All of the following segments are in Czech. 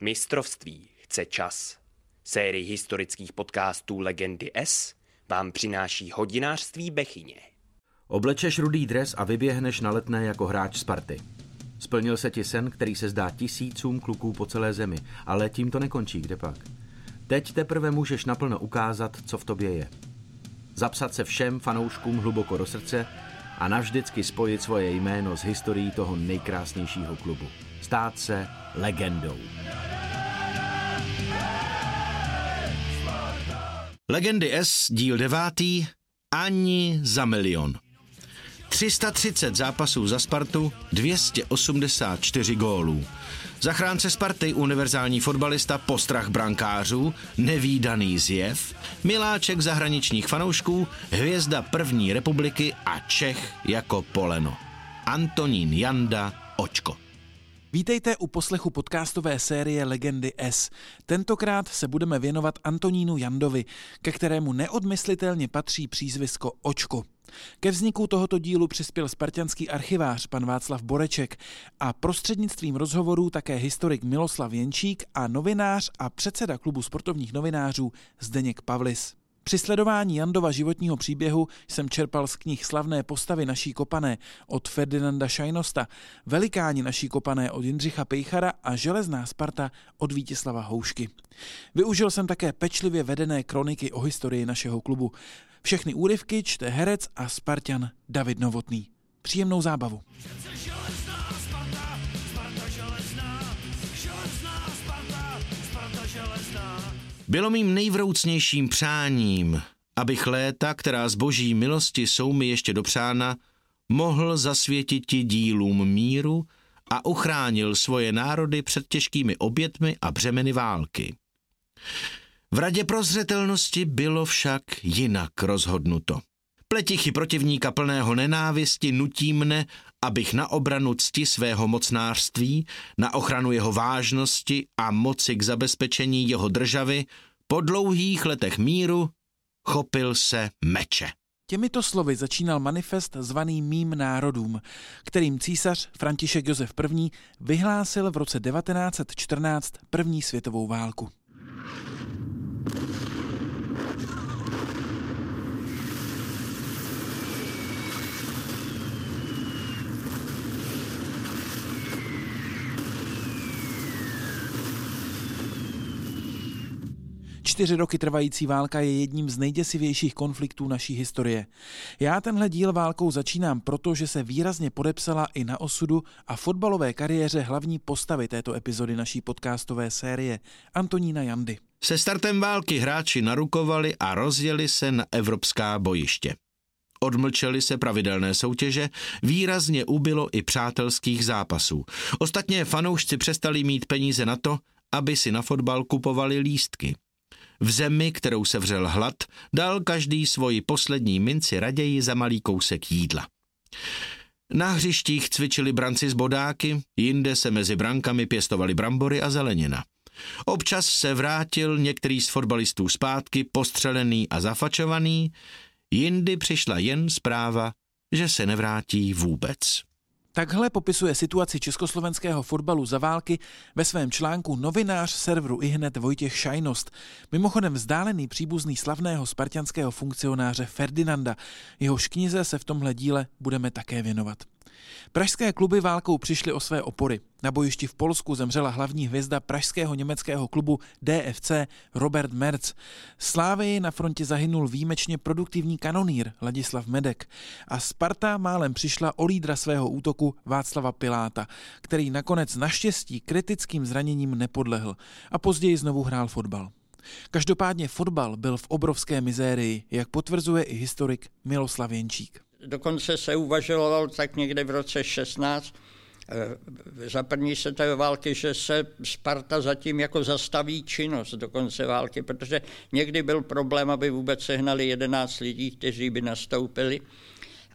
Mistrovství chce čas. Sérii historických podcastů Legendy S vám přináší hodinářství Bechyně. Oblečeš rudý dres a vyběhneš na letné jako hráč Sparty. Splnil se ti sen, který se zdá tisícům kluků po celé zemi, ale tím to nekončí, kde pak. Teď teprve můžeš naplno ukázat, co v tobě je. Zapsat se všem fanouškům hluboko do srdce a navždycky spojit svoje jméno s historií toho nejkrásnějšího klubu. Stát se legendou. Legendy S, díl devátý, ani za milion. 330 zápasů za Spartu, 284 gólů. Zachránce Sparty, univerzální fotbalista, postrach brankářů, nevýdaný zjev, miláček zahraničních fanoušků, hvězda první republiky a Čech jako poleno. Antonín Janda Očko. Vítejte u poslechu podcastové série Legendy S. Tentokrát se budeme věnovat Antonínu Jandovi, ke kterému neodmyslitelně patří přízvisko Očko. Ke vzniku tohoto dílu přispěl spartianský archivář pan Václav Boreček a prostřednictvím rozhovorů také historik Miloslav Jenčík a novinář a předseda klubu sportovních novinářů Zdeněk Pavlis. Při sledování Jandova životního příběhu jsem čerpal z knih Slavné postavy naší kopané od Ferdinanda Šajnosta, Velikáni naší kopané od Jindřicha Pejchara a Železná Sparta od Vítězslava Houšky. Využil jsem také pečlivě vedené kroniky o historii našeho klubu. Všechny úryvky čte herec a Spartan David Novotný. Příjemnou zábavu. Bylo mým nejvroucnějším přáním, abych léta, která z boží milosti jsou mi ještě dopřána, mohl zasvětit ti dílům míru a uchránil svoje národy před těžkými obětmi a břemeny války. V radě prozřetelnosti bylo však jinak rozhodnuto. Pletichy protivníka plného nenávisti nutí mne, abych na obranu cti svého mocnářství, na ochranu jeho vážnosti a moci k zabezpečení jeho državy po dlouhých letech míru chopil se meče. Těmito slovy začínal manifest zvaný Mým národům, kterým císař František Josef I. vyhlásil v roce 1914 první světovou válku. Čtyři roky trvající válka je jedním z nejděsivějších konfliktů naší historie. Já tenhle díl válkou začínám proto, že se výrazně podepsala i na osudu a fotbalové kariéře hlavní postavy této epizody naší podcastové série, Antonína Jandy. Se startem války hráči narukovali a rozjeli se na evropská bojiště. Odmlčeli se pravidelné soutěže, výrazně ubylo i přátelských zápasů. Ostatně fanoušci přestali mít peníze na to, aby si na fotbal kupovali lístky. V zemi, kterou se vřel hlad, dal každý svoji poslední minci raději za malý kousek jídla. Na hřištích cvičili branci z bodáky, jinde se mezi brankami pěstovali brambory a zelenina. Občas se vrátil některý z fotbalistů zpátky, postřelený a zafačovaný, jindy přišla jen zpráva, že se nevrátí vůbec. Takhle popisuje situaci československého fotbalu za války ve svém článku novinář serveru ihned Vojtěch Šajnost, mimochodem vzdálený příbuzný slavného spartianského funkcionáře Ferdinanda. Jehož knize se v tomhle díle budeme také věnovat. Pražské kluby válkou přišly o své opory. Na bojišti v Polsku zemřela hlavní hvězda pražského německého klubu DFC Robert Merz. Slávy na frontě zahynul výjimečně produktivní kanonýr Ladislav Medek a Sparta málem přišla o lídra svého útoku Václava Piláta, který nakonec naštěstí kritickým zraněním nepodlehl a později znovu hrál fotbal. Každopádně fotbal byl v obrovské mizérii, jak potvrzuje i historik Miloslav Jenčík. Dokonce se uvažovalo tak někde v roce 16 eh, za první světové války, že se Sparta zatím jako zastaví činnost do konce války, protože někdy byl problém, aby vůbec sehnali 11 lidí, kteří by nastoupili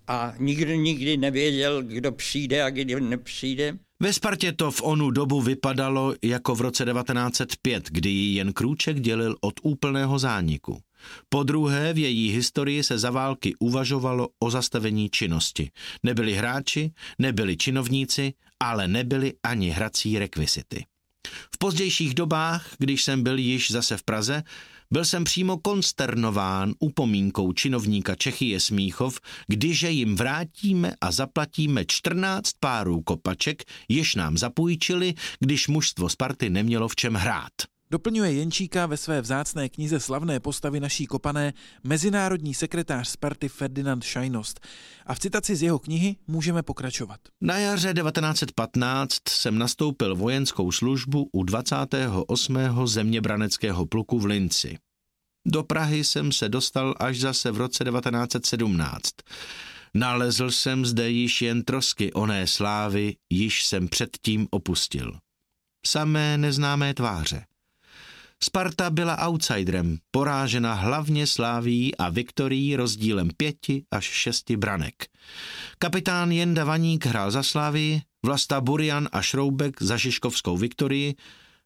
a nikdo nikdy nevěděl, kdo přijde a kdy nepřijde. Ve Spartě to v onu dobu vypadalo jako v roce 1905, kdy ji jen krůček dělil od úplného zániku. Po druhé v její historii se za války uvažovalo o zastavení činnosti. Nebyli hráči, nebyli činovníci, ale nebyli ani hrací rekvisity. V pozdějších dobách, když jsem byl již zase v Praze, byl jsem přímo konsternován upomínkou činovníka Čechy Smíchov, když jim vrátíme a zaplatíme 14 párů kopaček, jež nám zapůjčili, když mužstvo Sparty nemělo v čem hrát. Doplňuje Jenčíka ve své vzácné knize Slavné postavy naší kopané mezinárodní sekretář Sparty Ferdinand Šajnost. A v citaci z jeho knihy můžeme pokračovat. Na jaře 1915 jsem nastoupil vojenskou službu u 28. zeměbraneckého pluku v Linci. Do Prahy jsem se dostal až zase v roce 1917. Nalezl jsem zde již jen trosky oné slávy, již jsem předtím opustil. Samé neznámé tváře. Sparta byla outsiderem, porážena hlavně Sláví a Viktorií rozdílem pěti až šesti branek. Kapitán Jenda Vaník hrál za Slávii, Vlasta Burian a Šroubek za Žižkovskou Viktorii,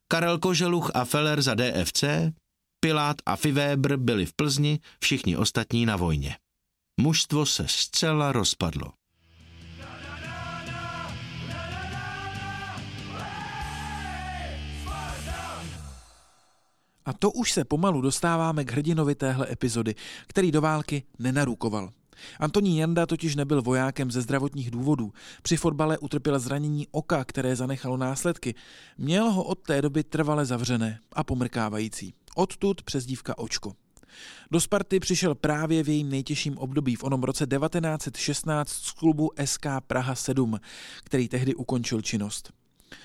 Karel Koželuch a Feller za DFC, Pilát a Fivébr byli v Plzni, všichni ostatní na vojně. Mužstvo se zcela rozpadlo. A to už se pomalu dostáváme k hrdinovi téhle epizody, který do války nenarukoval. Antonín Janda totiž nebyl vojákem ze zdravotních důvodů. Při fotbale utrpěl zranění oka, které zanechalo následky. Měl ho od té doby trvale zavřené a pomrkávající. Odtud přezdívka Očko. Do Sparty přišel právě v jejím nejtěžším období v onom roce 1916 z klubu SK Praha 7, který tehdy ukončil činnost.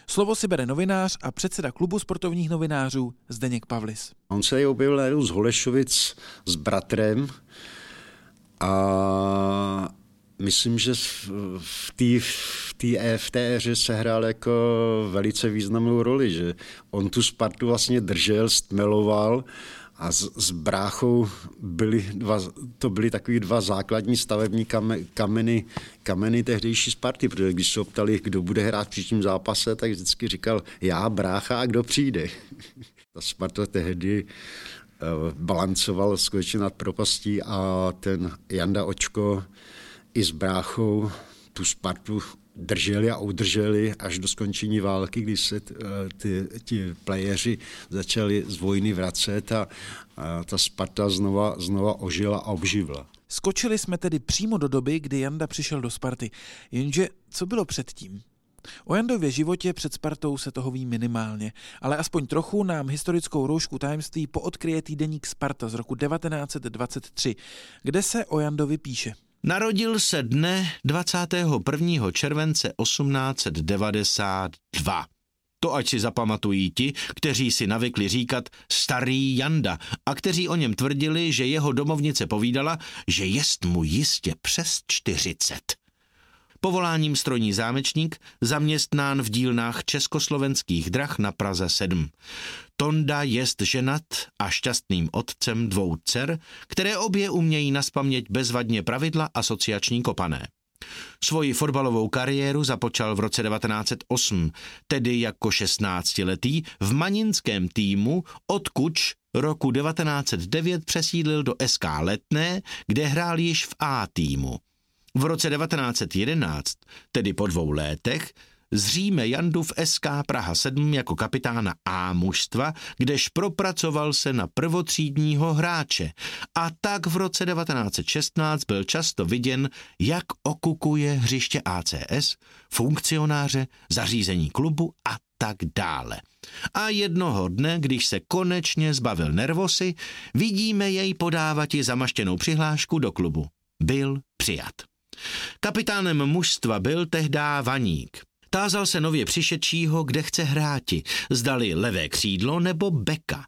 Slovo si bere novinář a předseda klubu sportovních novinářů Zdeněk Pavlis. On se objevil najednou z Holešovic s bratrem a myslím, že v té v tý, v éře se hrál jako velice významnou roli, že on tu Spartu vlastně držel, stmeloval a s, s bráchou byly dva, to byly takový dva základní stavební kameny, kameny tehdejší Sparty, protože když se optali, kdo bude hrát v příštím zápase, tak vždycky říkal já, brácha a kdo přijde. Ta Sparta tehdy eh, balancoval skutečně nad propastí a ten Janda Očko i s bráchou tu Spartu drželi a udrželi až do skončení války, kdy se eh, ty, ti playeři začali z vojny vracet a, a ta Sparta znova, znova ožila a obživla. Skočili jsme tedy přímo do doby, kdy Janda přišel do Sparty. Jenže co bylo předtím? O Jandově životě před Spartou se toho ví minimálně, ale aspoň trochu nám historickou roušku tajemství poodkryje týdeník Sparta z roku 1923, kde se o Jandovi píše. Narodil se dne 21. července 1892. To ať si zapamatují ti, kteří si navykli říkat starý Janda a kteří o něm tvrdili, že jeho domovnice povídala, že jest mu jistě přes 40 povoláním strojní zámečník, zaměstnán v dílnách československých drah na Praze 7. Tonda jest ženat a šťastným otcem dvou dcer, které obě umějí naspaměť bezvadně pravidla asociační kopané. Svoji fotbalovou kariéru započal v roce 1908, tedy jako 16-letý v maninském týmu, odkuč roku 1909 přesídlil do SK Letné, kde hrál již v A týmu. V roce 1911, tedy po dvou létech, zříme Jandu v SK Praha 7 jako kapitána A mužstva, kdež propracoval se na prvotřídního hráče a tak v roce 1916 byl často viděn, jak okukuje hřiště ACS, funkcionáře, zařízení klubu a tak dále. A jednoho dne, když se konečně zbavil nervosy, vidíme jej podávat i zamaštěnou přihlášku do klubu. Byl přijat. Kapitánem mužstva byl tehdá Vaník. Tázal se nově přišedšího, kde chce hráti, zdali levé křídlo nebo beka.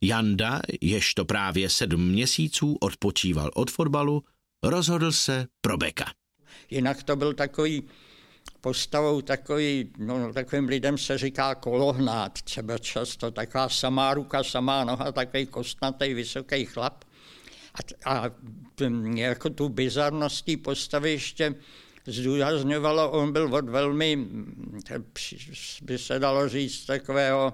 Janda, jež to právě sedm měsíců odpočíval od fotbalu, rozhodl se pro beka. Jinak to byl takový postavou takový, no, takovým lidem se říká kolohnát, třeba často taková samá ruka, samá noha, takový kostnatý, vysoký chlap. A, a jako tu bizarností postavy ještě zdůrazňovalo, on byl od velmi, by se dalo říct, takového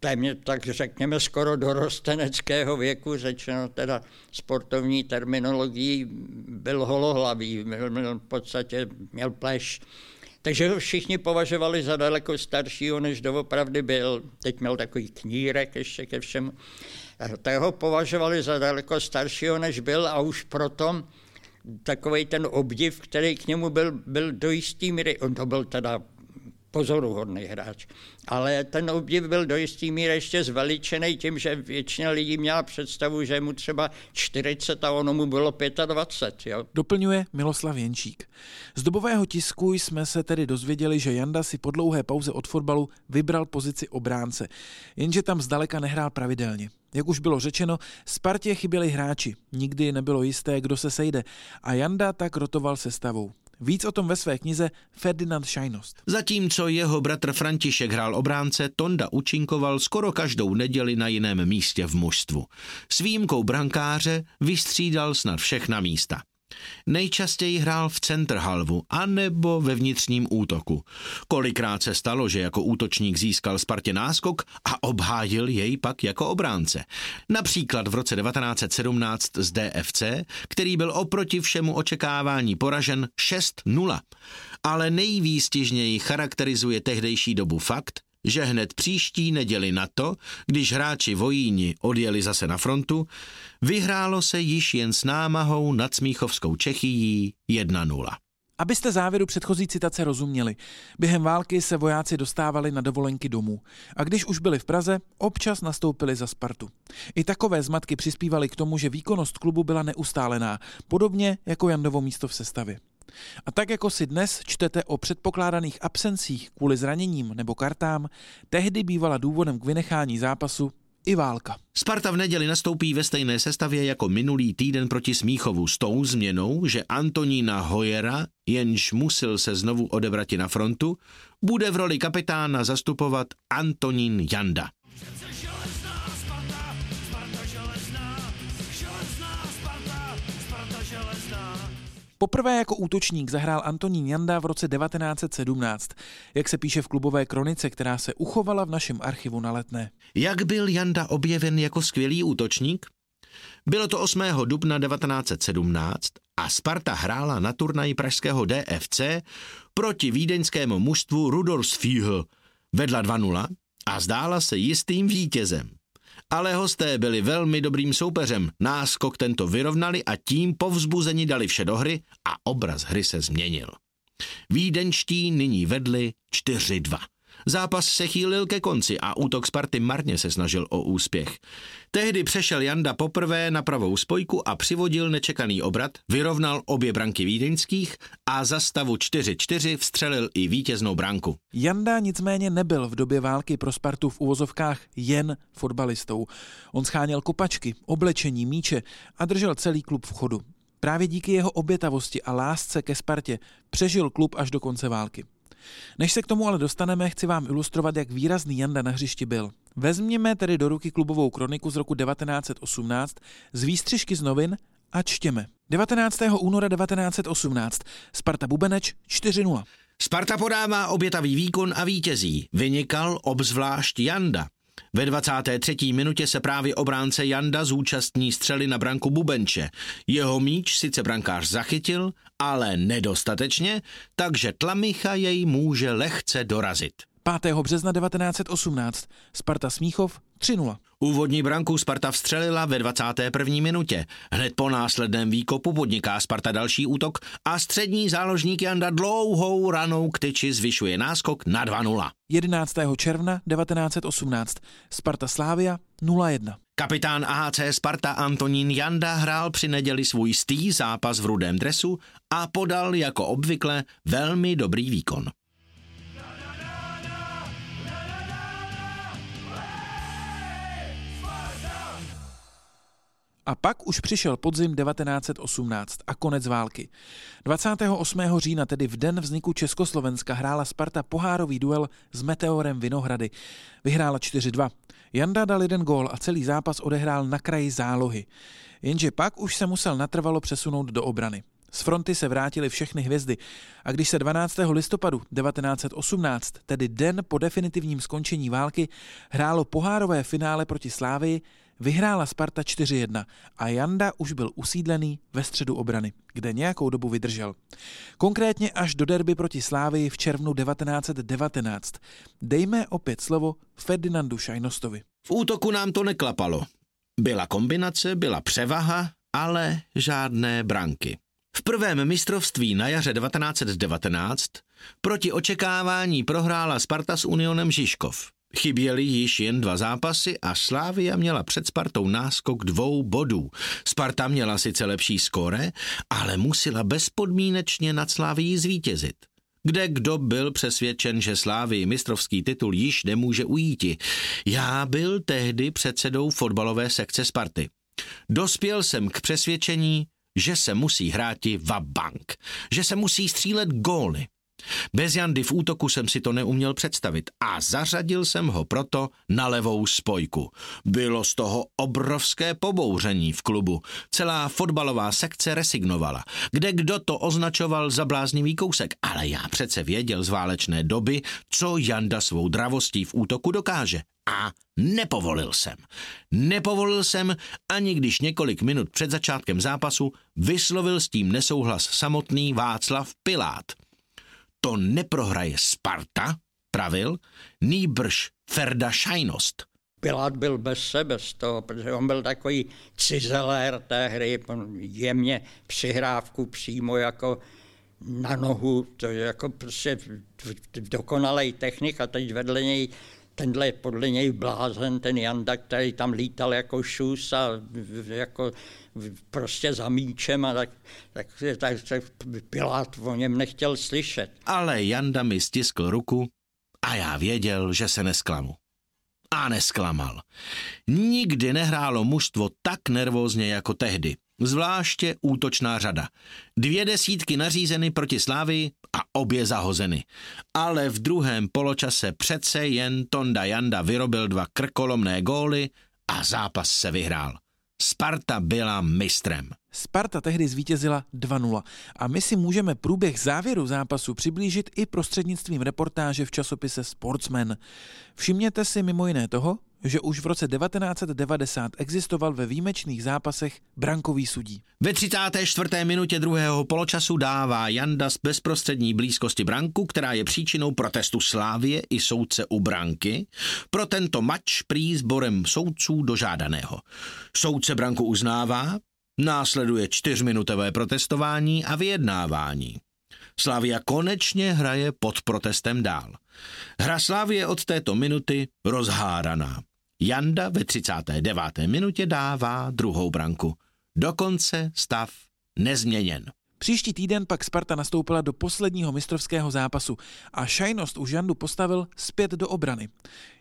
téměř, tak řekněme, skoro dorosteneckého věku, řečeno teda sportovní terminologií, byl holohlavý, byl, byl v podstatě měl pleš, Takže ho všichni považovali za daleko staršího, než doopravdy byl. Teď měl takový knírek ještě ke všemu. Tak ho považovali za daleko staršího, než byl a už proto takový ten obdiv, který k němu byl, byl do jistý míry, on to byl teda pozoruhodný hráč. Ale ten obdiv byl do jistý míry ještě zveličený tím, že většina lidí měla představu, že mu třeba 40 a ono mu bylo 25. Jo. Doplňuje Miloslav Jenčík. Z dobového tisku jsme se tedy dozvěděli, že Janda si po dlouhé pauze od fotbalu vybral pozici obránce, jenže tam zdaleka nehrál pravidelně. Jak už bylo řečeno, Spartě chyběli hráči, nikdy nebylo jisté, kdo se sejde a Janda tak rotoval sestavou. Víc o tom ve své knize Ferdinand Šajnost. Zatímco jeho bratr František hrál obránce, Tonda účinkoval skoro každou neděli na jiném místě v mužstvu. S výjimkou brankáře vystřídal snad všechna místa. Nejčastěji hrál v centrhalvu anebo ve vnitřním útoku. Kolikrát se stalo, že jako útočník získal Spartě náskok a obhájil jej pak jako obránce. Například v roce 1917 z DFC, který byl oproti všemu očekávání poražen 6-0. Ale nejvýstižněji charakterizuje tehdejší dobu fakt, že hned příští neděli na to, když hráči vojíni odjeli zase na frontu, vyhrálo se již jen s námahou nad Smíchovskou Čechií 1-0. Abyste závěru předchozí citace rozuměli, během války se vojáci dostávali na dovolenky domů a když už byli v Praze, občas nastoupili za Spartu. I takové zmatky přispívaly k tomu, že výkonnost klubu byla neustálená, podobně jako Jandovo místo v sestavě. A tak jako si dnes čtete o předpokládaných absencích kvůli zraněním nebo kartám, tehdy bývala důvodem k vynechání zápasu i válka. Sparta v neděli nastoupí ve stejné sestavě jako minulý týden proti Smíchovu s tou změnou, že Antonína Hojera, jenž musel se znovu odebrati na frontu, bude v roli kapitána zastupovat Antonín Janda. Poprvé jako útočník zahrál Antonín Janda v roce 1917, jak se píše v klubové kronice, která se uchovala v našem archivu na letné. Jak byl Janda objeven jako skvělý útočník? Bylo to 8. dubna 1917 a Sparta hrála na turnaji pražského DFC proti vídeňskému mužstvu Rudolf Fihl. Vedla 2-0 a zdála se jistým vítězem ale hosté byli velmi dobrým soupeřem. Náskok tento vyrovnali a tím povzbuzení dali vše do hry a obraz hry se změnil. Vídenčtí nyní vedli 4-2. Zápas se chýlil ke konci a útok Sparty marně se snažil o úspěch. Tehdy přešel Janda poprvé na pravou spojku a přivodil nečekaný obrat, vyrovnal obě branky vídeňských a za stavu 4-4 vstřelil i vítěznou branku. Janda nicméně nebyl v době války pro Spartu v uvozovkách jen fotbalistou. On scháněl kopačky, oblečení, míče a držel celý klub v chodu. Právě díky jeho obětavosti a lásce ke Spartě přežil klub až do konce války. Než se k tomu ale dostaneme, chci vám ilustrovat, jak výrazný Janda na hřišti byl. Vezměme tedy do ruky klubovou kroniku z roku 1918 z výstřižky z novin a čtěme. 19. února 1918 Sparta Bubeneč 4-0. Sparta podává obětavý výkon a vítězí. Vynikal obzvlášť Janda. Ve 23. minutě se právě obránce Janda zúčastní střely na branku Bubenče. Jeho míč sice brankář zachytil, ale nedostatečně, takže Tlamicha jej může lehce dorazit. 5. března 1918 Sparta Smíchov 3-0. Úvodní branku Sparta vstřelila ve 21. minutě. Hned po následném výkopu podniká Sparta další útok a střední záložník Janda dlouhou ranou k tyči zvyšuje náskok na 2-0. 11. června 1918 Sparta Slávia 0-1. Kapitán AHC Sparta Antonín Janda hrál při neděli svůj stý zápas v rudém dresu a podal jako obvykle velmi dobrý výkon. A pak už přišel podzim 1918 a konec války. 28. října, tedy v den vzniku Československa, hrála Sparta pohárový duel s Meteorem Vinohrady. Vyhrála 4-2. Janda dal jeden gól a celý zápas odehrál na kraji zálohy. Jenže pak už se musel natrvalo přesunout do obrany. Z fronty se vrátily všechny hvězdy a když se 12. listopadu 1918, tedy den po definitivním skončení války, hrálo pohárové finále proti Slávii, Vyhrála Sparta 4-1 a Janda už byl usídlený ve středu obrany, kde nějakou dobu vydržel. Konkrétně až do derby proti Slávii v červnu 1919. Dejme opět slovo Ferdinandu Šajnostovi. V útoku nám to neklapalo. Byla kombinace, byla převaha, ale žádné branky. V prvém mistrovství na jaře 1919 proti očekávání prohrála Sparta s Unionem Žižkov. Chyběly již jen dva zápasy a Slávia měla před Spartou náskok dvou bodů. Sparta měla sice lepší skóre, ale musela bezpodmínečně nad Slávií zvítězit. Kde kdo byl přesvědčen, že Slávii mistrovský titul již nemůže ujíti. Já byl tehdy předsedou fotbalové sekce Sparty. Dospěl jsem k přesvědčení, že se musí hráti va bank, že se musí střílet góly. Bez Jandy v útoku jsem si to neuměl představit a zařadil jsem ho proto na levou spojku. Bylo z toho obrovské pobouření v klubu. Celá fotbalová sekce resignovala. Kde kdo to označoval za bláznivý kousek, ale já přece věděl z válečné doby, co Janda svou dravostí v útoku dokáže. A nepovolil jsem. Nepovolil jsem, ani když několik minut před začátkem zápasu vyslovil s tím nesouhlas samotný Václav Pilát to neprohraje Sparta, pravil, nýbrž Ferda Šajnost. Pilát byl bez sebe z toho, protože on byl takový cizelér té hry, jemně přihrávku přímo jako na nohu, to je jako prostě dokonalej technik a teď vedle něj tenhle podle něj blázen, ten Janda, který tam lítal jako šus a jako prostě za míčem a tak, tak, tak, tak Pilát o něm nechtěl slyšet. Ale Janda mi stiskl ruku a já věděl, že se nesklamu. A nesklamal. Nikdy nehrálo mužstvo tak nervózně jako tehdy. Zvláště útočná řada. Dvě desítky nařízeny proti Slávii a obě zahozeny. Ale v druhém poločase přece jen Tonda Janda vyrobil dva krkolomné góly a zápas se vyhrál. Sparta byla mistrem. Sparta tehdy zvítězila 2-0 a my si můžeme průběh závěru zápasu přiblížit i prostřednictvím reportáže v časopise Sportsman. Všimněte si mimo jiné toho, že už v roce 1990 existoval ve výjimečných zápasech brankový sudí. Ve 34. minutě druhého poločasu dává Janda z bezprostřední blízkosti branku, která je příčinou protestu Slávie i soudce u branky, pro tento mač prý sborem soudců dožádaného. Soudce branku uznává, následuje čtyřminutové protestování a vyjednávání. Slavia konečně hraje pod protestem dál. Hra Slávie od této minuty rozhádaná. Janda ve 39. minutě dává druhou branku. Dokonce stav nezměněn. Příští týden pak Sparta nastoupila do posledního mistrovského zápasu a šajnost už Jandu postavil zpět do obrany.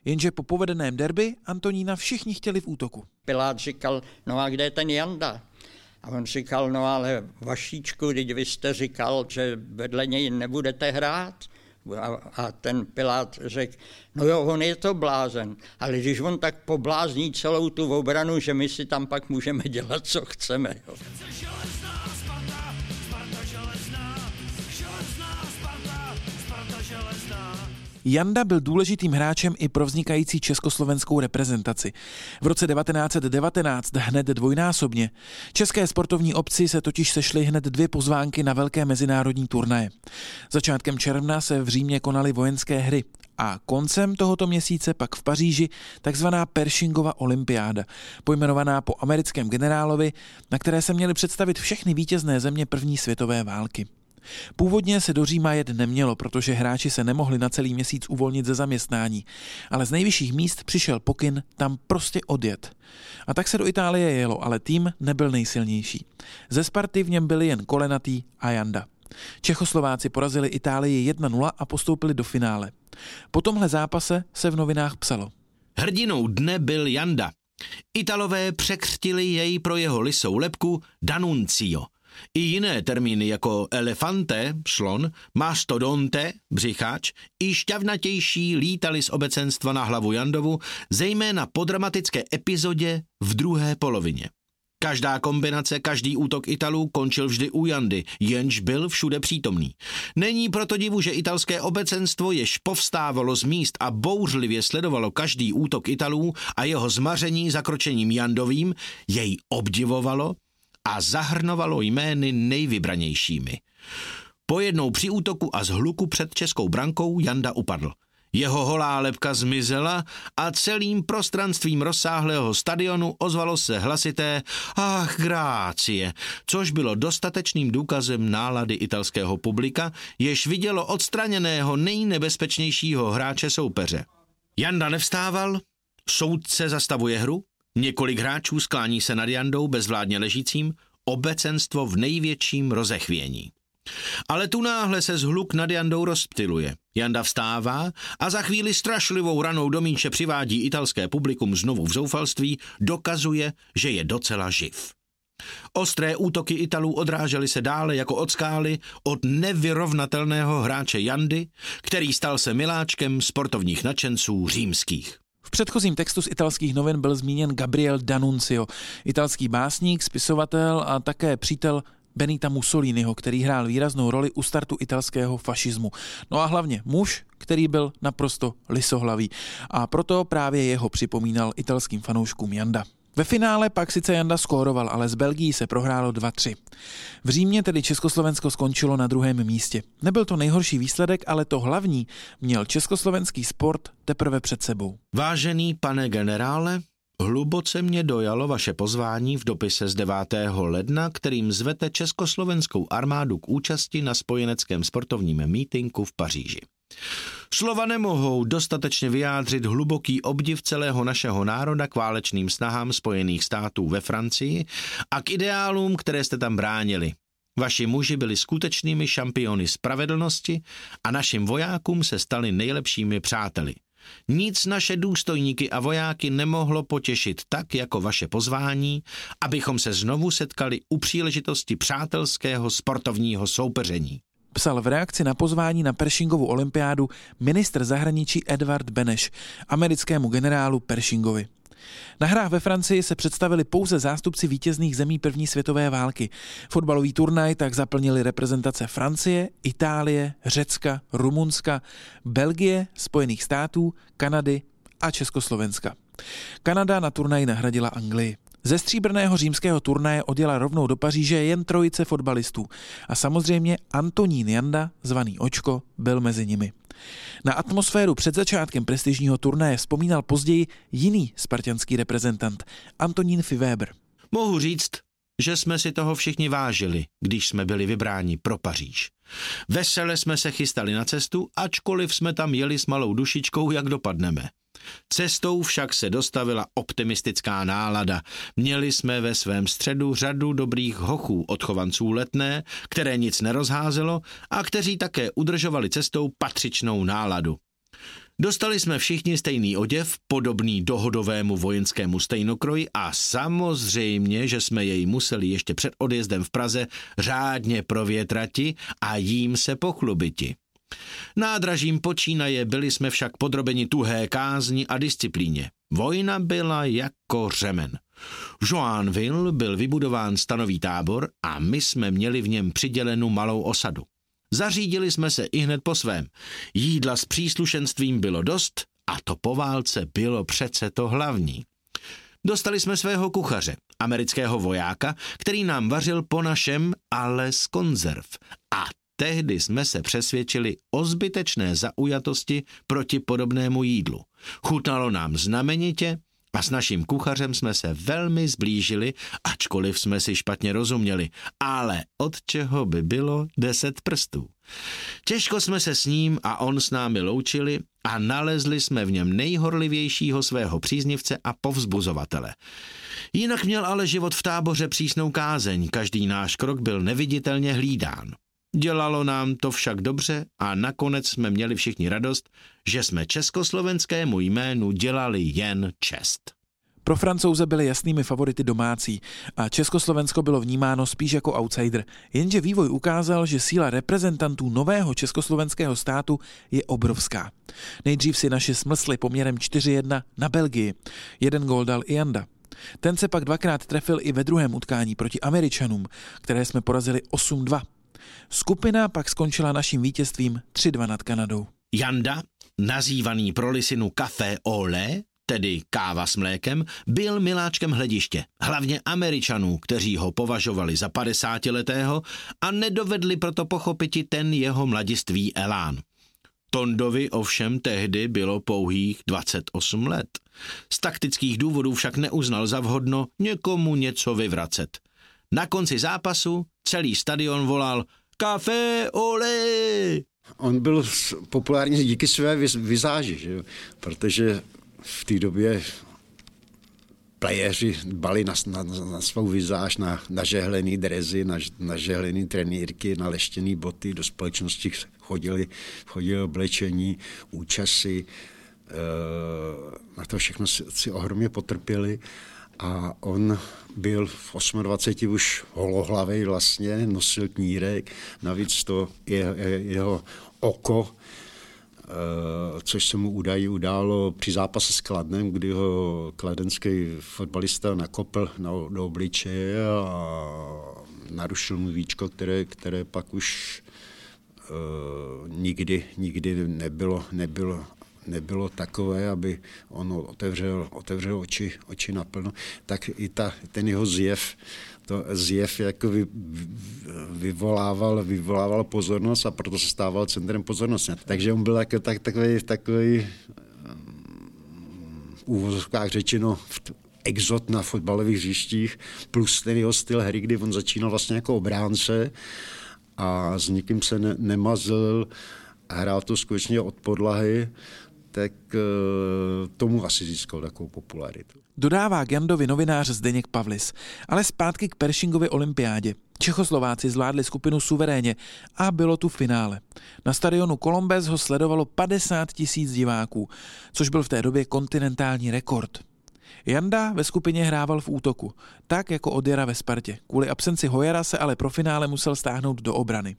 Jenže po povedeném derby Antonína všichni chtěli v útoku. Pilát říkal, no a kde je ten Janda? A on říkal, no ale Vašíčku, teď vy jste říkal, že vedle něj nebudete hrát. A, a ten Pilát řekl, no jo, on je to blázen, ale když on tak poblázní celou tu obranu, že my si tam pak můžeme dělat, co chceme. Jo. Janda byl důležitým hráčem i pro vznikající československou reprezentaci. V roce 1919 hned dvojnásobně. České sportovní obci se totiž sešly hned dvě pozvánky na velké mezinárodní turnaje. Začátkem června se v Římě konaly vojenské hry a koncem tohoto měsíce pak v Paříži takzvaná Pershingova olympiáda, pojmenovaná po americkém generálovi, na které se měly představit všechny vítězné země první světové války. Původně se do Říma jet nemělo, protože hráči se nemohli na celý měsíc uvolnit ze zaměstnání, ale z nejvyšších míst přišel pokyn tam prostě odjet. A tak se do Itálie jelo, ale tým nebyl nejsilnější. Ze Sparty v něm byli jen Kolenatý a Janda. Čechoslováci porazili Itálii 1-0 a postoupili do finále. Po tomhle zápase se v novinách psalo. Hrdinou dne byl Janda. Italové překřtili jej pro jeho lisou lepku Danuncio – i jiné termíny jako elefante, slon, mastodonte, břicháč, i šťavnatější lítali z obecenstva na hlavu Jandovu, zejména po dramatické epizodě v druhé polovině. Každá kombinace, každý útok Italů končil vždy u Jandy, jenž byl všude přítomný. Není proto divu, že italské obecenstvo jež povstávalo z míst a bouřlivě sledovalo každý útok Italů a jeho zmaření zakročením Jandovým, jej obdivovalo a zahrnovalo jmény nejvybranějšími. Po jednou při útoku a z hluku před českou brankou Janda upadl. Jeho holá lepka zmizela a celým prostranstvím rozsáhlého stadionu ozvalo se hlasité ach grácie, což bylo dostatečným důkazem nálady italského publika, jež vidělo odstraněného nejnebezpečnějšího hráče soupeře. Janda nevstával, soudce zastavuje hru, několik hráčů sklání se nad Jandou bezvládně ležícím, obecenstvo v největším rozechvění. Ale tu náhle se zhluk nad Jandou rozptiluje. Janda vstává a za chvíli strašlivou ranou do míče přivádí italské publikum znovu v zoufalství, dokazuje, že je docela živ. Ostré útoky Italů odrážely se dále jako od skály od nevyrovnatelného hráče Jandy, který stal se miláčkem sportovních nadšenců římských. Předchozím textu z italských novin byl zmíněn Gabriel D'Annunzio, italský básník, spisovatel a také přítel Benita Mussoliniho, který hrál výraznou roli u startu italského fašismu. No a hlavně muž, který byl naprosto lisohlavý. A proto právě jeho připomínal italským fanouškům Janda. Ve finále pak sice Janda skóroval, ale z Belgii se prohrálo 2-3. V Římě tedy Československo skončilo na druhém místě. Nebyl to nejhorší výsledek, ale to hlavní měl československý sport teprve před sebou. Vážený pane generále, Hluboce mě dojalo vaše pozvání v dopise z 9. ledna, kterým zvete československou armádu k účasti na spojeneckém sportovním mítinku v Paříži. Slova nemohou dostatečně vyjádřit hluboký obdiv celého našeho národa k válečným snahám Spojených států ve Francii a k ideálům, které jste tam bránili. Vaši muži byli skutečnými šampiony spravedlnosti a našim vojákům se stali nejlepšími přáteli – nic naše důstojníky a vojáky nemohlo potěšit tak jako vaše pozvání, abychom se znovu setkali u příležitosti přátelského sportovního soupeření. Psal v reakci na pozvání na Pershingovu olympiádu ministr zahraničí Edward Beneš americkému generálu Pershingovi. Na hrách ve Francii se představili pouze zástupci vítězných zemí první světové války. Fotbalový turnaj tak zaplnili reprezentace Francie, Itálie, Řecka, Rumunska, Belgie, Spojených států, Kanady a Československa. Kanada na turnaji nahradila Anglii. Ze stříbrného římského turnaje odjela rovnou do Paříže jen trojice fotbalistů a samozřejmě Antonín Janda, zvaný Očko, byl mezi nimi. Na atmosféru před začátkem prestižního turnaje vzpomínal později jiný spartianský reprezentant, Antonín Fivéber. Mohu říct, že jsme si toho všichni vážili, když jsme byli vybráni pro Paříž. Vesele jsme se chystali na cestu, ačkoliv jsme tam jeli s malou dušičkou, jak dopadneme. Cestou však se dostavila optimistická nálada. Měli jsme ve svém středu řadu dobrých hochů odchovanců letné, které nic nerozházelo a kteří také udržovali cestou patřičnou náladu. Dostali jsme všichni stejný oděv, podobný dohodovému vojenskému stejnokroji a samozřejmě, že jsme jej museli ještě před odjezdem v Praze řádně provětrati a jím se pochlubiti. Nádražím počínaje byli jsme však podrobeni tuhé kázni a disciplíně. Vojna byla jako řemen. Joanville byl vybudován stanový tábor a my jsme měli v něm přidělenou malou osadu. Zařídili jsme se i hned po svém. Jídla s příslušenstvím bylo dost a to po válce bylo přece to hlavní. Dostali jsme svého kuchaře, amerického vojáka, který nám vařil po našem, ale z konzerv. A tehdy jsme se přesvědčili o zbytečné zaujatosti proti podobnému jídlu. Chutnalo nám znamenitě a s naším kuchařem jsme se velmi zblížili, ačkoliv jsme si špatně rozuměli, ale od čeho by bylo deset prstů. Těžko jsme se s ním a on s námi loučili a nalezli jsme v něm nejhorlivějšího svého příznivce a povzbuzovatele. Jinak měl ale život v táboře přísnou kázeň, každý náš krok byl neviditelně hlídán. Dělalo nám to však dobře a nakonec jsme měli všichni radost, že jsme československému jménu dělali jen čest. Pro francouze byly jasnými favority domácí a Československo bylo vnímáno spíš jako outsider, jenže vývoj ukázal, že síla reprezentantů nového československého státu je obrovská. Nejdřív si naši smlsli poměrem 4-1 na Belgii. Jeden gól dal i Janda. Ten se pak dvakrát trefil i ve druhém utkání proti Američanům, které jsme porazili 8-2. Skupina pak skončila naším vítězstvím 3-2 nad Kanadou. Janda, nazývaný pro lisinu Café Olé, tedy káva s mlékem, byl miláčkem hlediště, hlavně Američanů, kteří ho považovali za 50-letého a nedovedli proto pochopit ten jeho mladiství elán. Tondovi ovšem tehdy bylo pouhých 28 let. Z taktických důvodů však neuznal za vhodno někomu něco vyvracet. Na konci zápasu celý stadion volal Café ole! On byl populární díky své vizáži, že? protože v té době playeři dbali na, na, na svou vizáž, na, na žehlený drezy, na, na žehlený trenýrky, na leštěný boty, do společnosti chodili, chodili oblečení, účasy, e, na to všechno si, si ohromně potrpěli a on byl v 28 už holohlavý vlastně, nosil knírek, navíc to je, je, jeho oko Eh, což se mu údají událo při zápase s Kladnem, kdy ho kladenský fotbalista nakopl na, do obličeje a narušil mu víčko, které, které pak už uh, nikdy, nikdy nebylo, nebylo, nebylo takové, aby on otevřel, otevřel oči, oči naplno, tak i ta, ten jeho zjev to zjev jako vy, vyvolával, vyvolával pozornost a proto se stával centrem pozornosti. Takže on byl jako tak, takový, takový úvozovkách řečeno exot na fotbalových hřištích, plus ten jeho styl hry, kdy on začínal vlastně jako obránce a s nikým se ne, nemazl, hrál to skutečně od podlahy, tak eh, tomu asi získal takovou popularitu. Dodává Gandovi novinář Zdeněk Pavlis. Ale zpátky k Peršingově olympiádě. Čechoslováci zvládli skupinu suverénně a bylo tu finále. Na stadionu Colombes ho sledovalo 50 tisíc diváků, což byl v té době kontinentální rekord. Janda ve skupině hrával v útoku, tak jako Odjera ve Spartě. Kvůli absenci Hojera se ale pro finále musel stáhnout do obrany.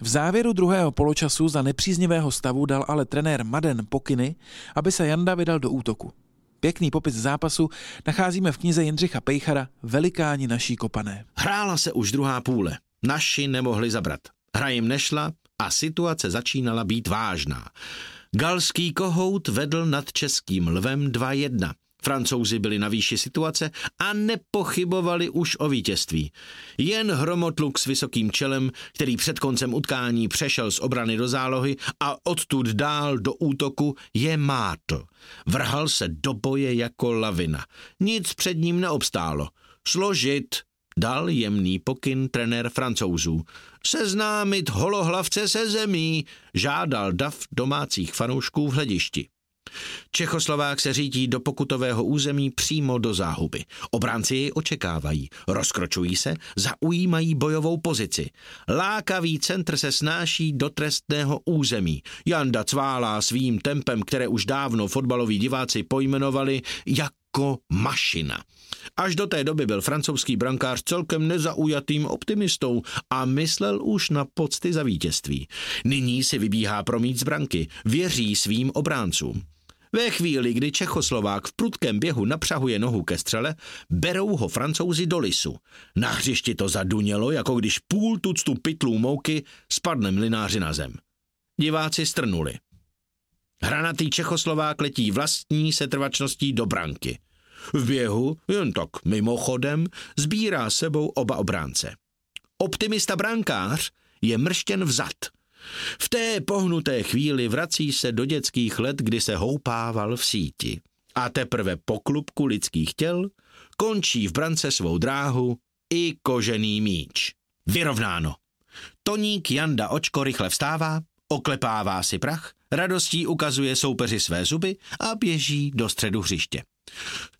V závěru druhého poločasu za nepříznivého stavu dal ale trenér Maden pokyny, aby se Janda vydal do útoku. Pěkný popis zápasu nacházíme v knize Jindřicha Pejchara Velikáni naší kopané. Hrála se už druhá půle. Naši nemohli zabrat. Hra jim nešla a situace začínala být vážná. Galský kohout vedl nad českým lvem Francouzi byli na výši situace a nepochybovali už o vítězství. Jen hromotluk s vysokým čelem, který před koncem utkání přešel z obrany do zálohy a odtud dál do útoku, je mátl. Vrhal se do boje jako lavina. Nic před ním neobstálo. Složit, dal jemný pokyn trenér francouzů. Seznámit holohlavce se zemí, žádal dav domácích fanoušků v hledišti. Čechoslovák se řídí do pokutového území přímo do záhuby. Obránci jej očekávají, rozkročují se, zaujímají bojovou pozici. Lákavý centr se snáší do trestného území. Janda cválá svým tempem, které už dávno fotbaloví diváci pojmenovali jako mašina. Až do té doby byl francouzský brankář celkem nezaujatým optimistou a myslel už na pocty za vítězství. Nyní si vybíhá promít z branky, věří svým obráncům. Ve chvíli, kdy Čechoslovák v prudkém běhu napřahuje nohu ke střele, berou ho francouzi do lisu. Na hřišti to zadunělo, jako když půl tuctu pytlů mouky spadne mlináři na zem. Diváci strnuli. Hranatý Čechoslovák letí vlastní setrvačností do branky. V běhu, jen tak mimochodem, sbírá sebou oba obránce. Optimista brankář je mrštěn vzad – v té pohnuté chvíli vrací se do dětských let, kdy se houpával v síti. A teprve po klubku lidských těl končí v brance svou dráhu i kožený míč. Vyrovnáno. Toník Janda Očko rychle vstává, oklepává si prach, radostí ukazuje soupeři své zuby a běží do středu hřiště.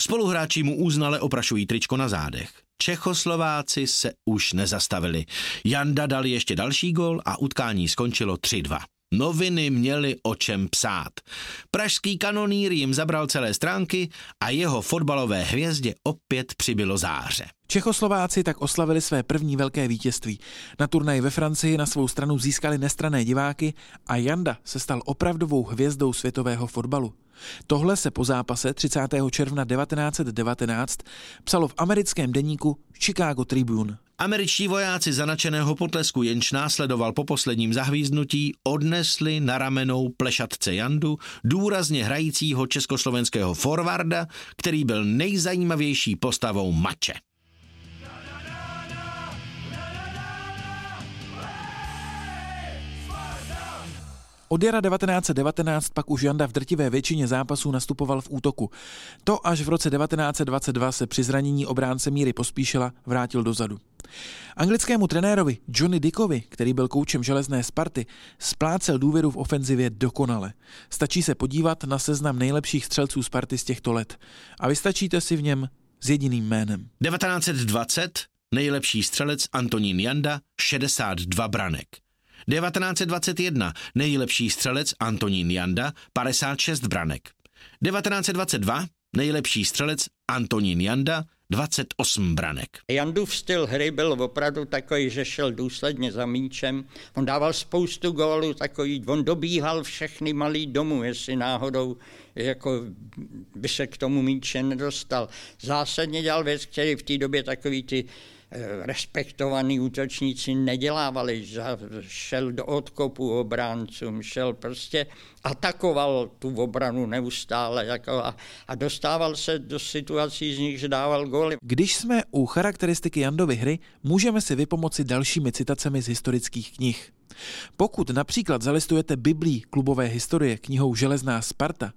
Spoluhráči mu úznale oprašují tričko na zádech. Čechoslováci se už nezastavili. Janda dal ještě další gol a utkání skončilo 3-2. Noviny měly o čem psát. Pražský kanonýr jim zabral celé stránky a jeho fotbalové hvězdě opět přibylo záře. Čechoslováci tak oslavili své první velké vítězství. Na turnaji ve Francii na svou stranu získali nestrané diváky a Janda se stal opravdovou hvězdou světového fotbalu. Tohle se po zápase 30. června 1919 psalo v americkém deníku Chicago Tribune. Američtí vojáci zanačeného potlesku, jenž následoval po posledním zahvíznutí, odnesli na ramenou plešatce Jandu, důrazně hrajícího československého forwarda, který byl nejzajímavější postavou mače. Od jara 1919 pak už Janda v drtivé většině zápasů nastupoval v útoku. To až v roce 1922 se při zranění obránce Míry Pospíšila vrátil dozadu. Anglickému trenérovi Johnny Dickovi, který byl koučem železné Sparty, splácel důvěru v ofenzivě dokonale. Stačí se podívat na seznam nejlepších střelců Sparty z těchto let a vystačíte si v něm s jediným jménem. 1920 nejlepší střelec Antonín Janda 62 branek. 1921 nejlepší střelec Antonín Janda 56 branek. 1922 nejlepší střelec Antonín Janda 28 branek. Jandův styl hry byl opravdu takový, že šel důsledně za míčem. On dával spoustu gólů takový, on dobíhal všechny malý domů, jestli náhodou jako by se k tomu míče nedostal. Zásadně dělal věc, který v té době takový ty respektovaní útočníci nedělávali, šel do odkopu obráncům, šel prostě, atakoval tu obranu neustále jako a, a dostával se do situací, z nich že dával góly. Když jsme u charakteristiky Jandovy hry, můžeme si vypomoci dalšími citacemi z historických knih. Pokud například zalistujete Biblí klubové historie knihou Železná Sparta,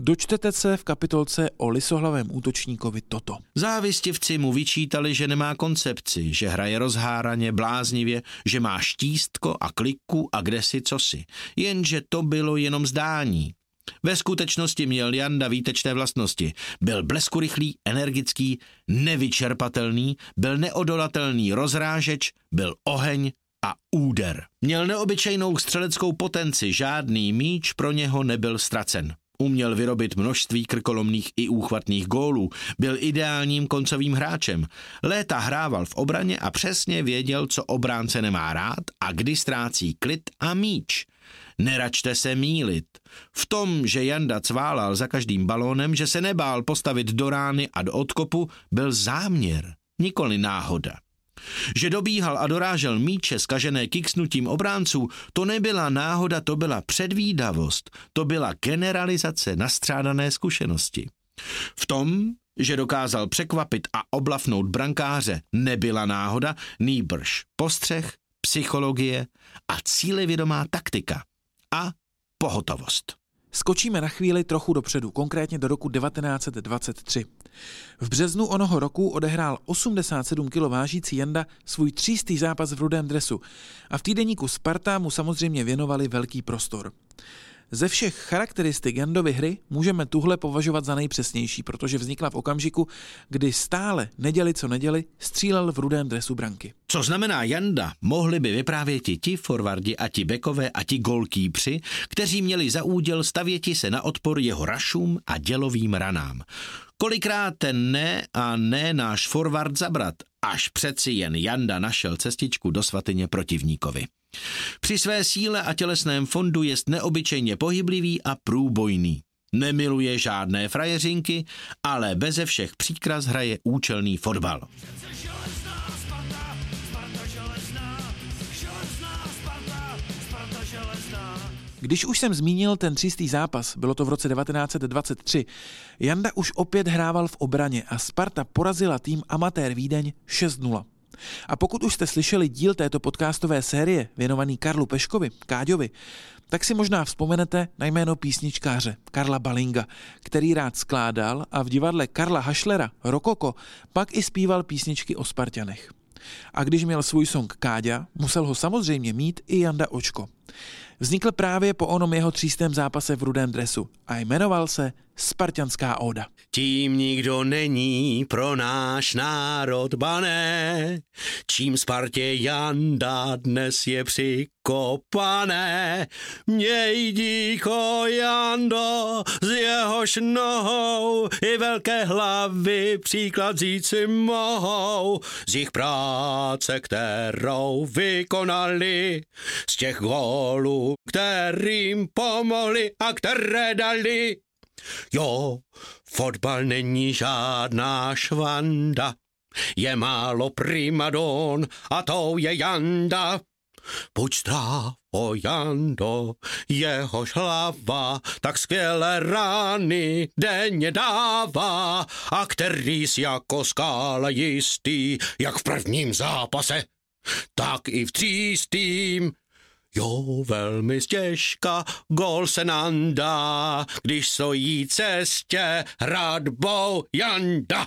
dočtete se v kapitolce o lisohlavém útočníkovi toto. Závistivci mu vyčítali, že nemá koncepci, že hraje rozháraně, bláznivě, že má štístko a kliku a kde si cosi. Jenže to bylo jenom zdání. Ve skutečnosti měl Janda výtečné vlastnosti. Byl bleskurychlý, energický, nevyčerpatelný, byl neodolatelný rozrážeč, byl oheň, a úder. Měl neobyčejnou střeleckou potenci, žádný míč pro něho nebyl ztracen. Uměl vyrobit množství krkolomných i úchvatných gólů, byl ideálním koncovým hráčem. Léta hrával v obraně a přesně věděl, co obránce nemá rád a kdy ztrácí klid a míč. Neračte se mílit. V tom, že Janda cválal za každým balónem, že se nebál postavit do rány a do odkopu, byl záměr, nikoli náhoda. Že dobíhal a dorážel míče skažené kiksnutím obránců, to nebyla náhoda, to byla předvídavost, to byla generalizace nastřádané zkušenosti. V tom, že dokázal překvapit a oblafnout brankáře, nebyla náhoda, nýbrž postřeh, psychologie a cílevědomá taktika a pohotovost. Skočíme na chvíli trochu dopředu, konkrétně do roku 1923. V březnu onoho roku odehrál 87 kg vážící Janda svůj třístý zápas v rudém dresu a v týdeníku Sparta mu samozřejmě věnovali velký prostor. Ze všech charakteristik Jandovy hry můžeme tuhle považovat za nejpřesnější, protože vznikla v okamžiku, kdy stále neděli co neděli střílel v rudém dresu branky. Co znamená Janda, mohli by vyprávět ti forwardi a ti bekové a ti golkýpři, kteří měli za úděl stavěti se na odpor jeho rašům a dělovým ranám. Kolikrát ten ne a ne náš forward zabrat, až přeci jen Janda našel cestičku do svatyně protivníkovi. Při své síle a tělesném fondu je neobyčejně pohyblivý a průbojný. Nemiluje žádné frajeřinky, ale beze všech příkras hraje účelný fotbal. Když už jsem zmínil ten třístý zápas, bylo to v roce 1923, Janda už opět hrával v obraně a Sparta porazila tým Amatér Vídeň 6-0. A pokud už jste slyšeli díl této podcastové série věnovaný Karlu Peškovi, Káďovi, tak si možná vzpomenete na jméno písničkáře Karla Balinga, který rád skládal a v divadle Karla Hašlera Rokoko pak i zpíval písničky o Spartanech. A když měl svůj song Káďa, musel ho samozřejmě mít i Janda Očko. Vznikl právě po onom jeho třístém zápase v rudém dresu a jmenoval se Spartianská óda. Tím nikdo není pro náš národ bané, čím Spartě Janda dnes je přikopané. Měj díko Jando, z jehož nohou i velké hlavy příklad říci mohou. Z jich práce, kterou vykonali, z těch gólů, kterým pomohli a které dali Jo, fotbal není žádná švanda, je málo primadon a to je Janda. Buď zdravo, Jando, jehož hlava tak skvělé rány denně dává a který si jako skála jistý, jak v prvním zápase, tak i v třístým. Jo, velmi stěžka, gol se nandá, když stojí cestě hradbou Janda.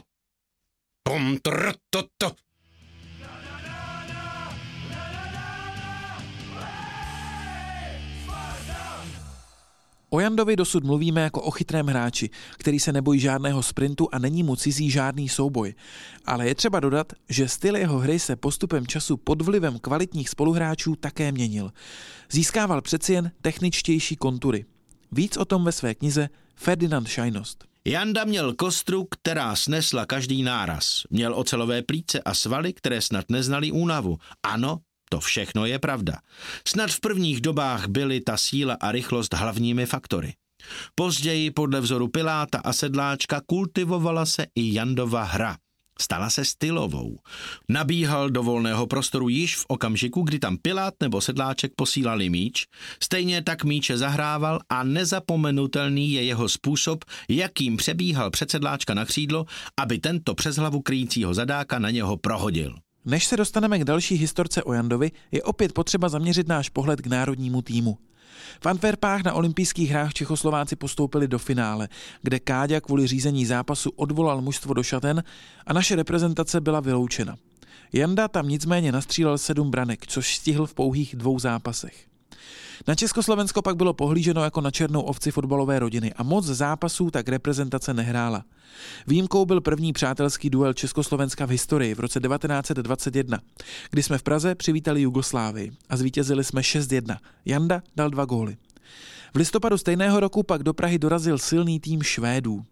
Pum, tr, to, to. O Jandovi dosud mluvíme jako o chytrém hráči, který se nebojí žádného sprintu a není mu cizí žádný souboj. Ale je třeba dodat, že styl jeho hry se postupem času pod vlivem kvalitních spoluhráčů také měnil. Získával přeci jen techničtější kontury. Víc o tom ve své knize Ferdinand Šajnost. Janda měl kostru, která snesla každý náraz. Měl ocelové plíce a svaly, které snad neznali únavu. Ano, to všechno je pravda. Snad v prvních dobách byly ta síla a rychlost hlavními faktory. Později podle vzoru Piláta a Sedláčka kultivovala se i Jandova hra. Stala se stylovou. Nabíhal do volného prostoru již v okamžiku, kdy tam Pilát nebo Sedláček posílali míč, stejně tak míče zahrával a nezapomenutelný je jeho způsob, jakým přebíhal před Sedláčka na křídlo, aby tento přes hlavu kryjícího zadáka na něho prohodil. Než se dostaneme k další historce o Jandovi, je opět potřeba zaměřit náš pohled k národnímu týmu. V Antwerpách na olympijských hrách Čechoslováci postoupili do finále, kde Káďa kvůli řízení zápasu odvolal mužstvo do šaten a naše reprezentace byla vyloučena. Janda tam nicméně nastřílel sedm branek, což stihl v pouhých dvou zápasech. Na Československo pak bylo pohlíženo jako na černou ovci fotbalové rodiny a moc zápasů tak reprezentace nehrála. Výjimkou byl první přátelský duel Československa v historii v roce 1921, kdy jsme v Praze přivítali Jugoslávii a zvítězili jsme 6-1. Janda dal dva góly. V listopadu stejného roku pak do Prahy dorazil silný tým Švédů.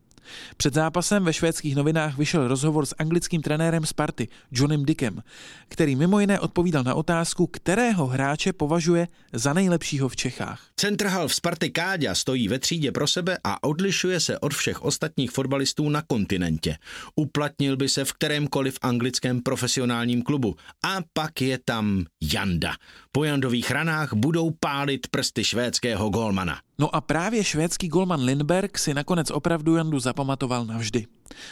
Před zápasem ve švédských novinách vyšel rozhovor s anglickým trenérem Sparty, Johnem Dickem, který mimo jiné odpovídal na otázku, kterého hráče považuje za nejlepšího v Čechách. Centrhal v Sparty Káďa stojí ve třídě pro sebe a odlišuje se od všech ostatních fotbalistů na kontinentě. Uplatnil by se v kterémkoliv anglickém profesionálním klubu. A pak je tam Janda. Po Jandových ranách budou pálit prsty švédského golmana. No a právě švédský golman Lindberg si nakonec opravdu Jandu zapamatoval navždy.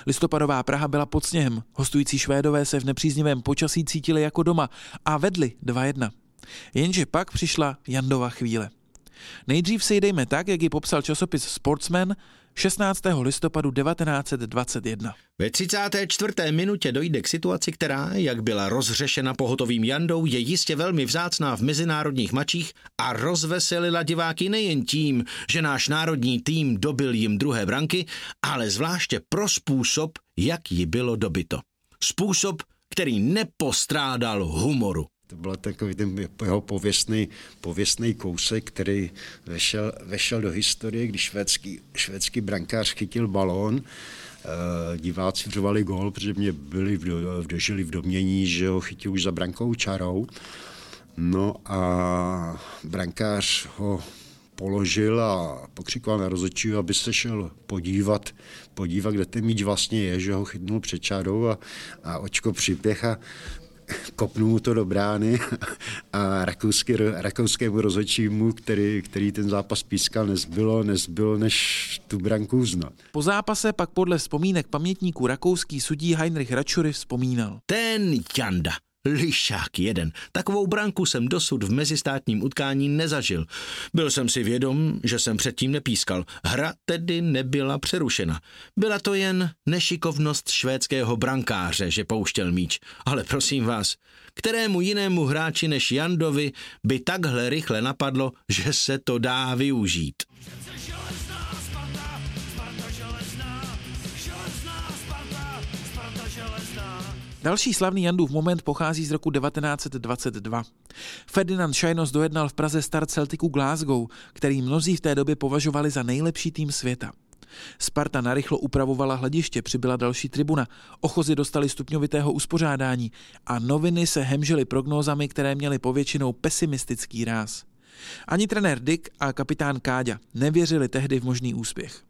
Listopadová Praha byla pod sněhem, hostující Švédové se v nepříznivém počasí cítili jako doma a vedli 2-1. Jenže pak přišla Jandova chvíle. Nejdřív si jdejme tak, jak ji popsal časopis Sportsman 16. listopadu 1921. Ve 34. minutě dojde k situaci, která, jak byla rozřešena pohotovým Jandou, je jistě velmi vzácná v mezinárodních mačích a rozveselila diváky nejen tím, že náš národní tým dobil jim druhé branky, ale zvláště pro způsob, jak ji bylo dobito. Způsob, který nepostrádal humoru. To byl takový ten jeho pověstný, pověstný kousek, který vešel, vešel do historie, když švédský, švédský brankář chytil balón. Eh, diváci řovali gol, protože mě byli v, dožili v domění, že ho chytil už za brankou čarou. No a brankář ho položil a pokřikoval na rozhodčího, aby se šel podívat, podívat, kde ten míč vlastně je, že ho chytnul před čárou a, a očko přiběh a kopnul mu to do brány a rakouský, rakouskému rozhodčímu, který, který ten zápas pískal, nezbylo, nezbylo než tu branku uznat. Po zápase pak podle vzpomínek pamětníků rakouský sudí Heinrich Račury vzpomínal. Ten Janda Lišák jeden. Takovou branku jsem dosud v mezistátním utkání nezažil. Byl jsem si vědom, že jsem předtím nepískal. Hra tedy nebyla přerušena. Byla to jen nešikovnost švédského brankáře, že pouštěl míč. Ale prosím vás, kterému jinému hráči než Jandovi by takhle rychle napadlo, že se to dá využít. Další slavný Jandův moment pochází z roku 1922. Ferdinand Šajnos dojednal v Praze start Celticu Glasgow, který mnozí v té době považovali za nejlepší tým světa. Sparta narychlo upravovala hlediště, přibyla další tribuna, ochozy dostali stupňovitého uspořádání a noviny se hemžely prognózami, které měly povětšinou pesimistický ráz. Ani trenér Dick a kapitán Káďa nevěřili tehdy v možný úspěch.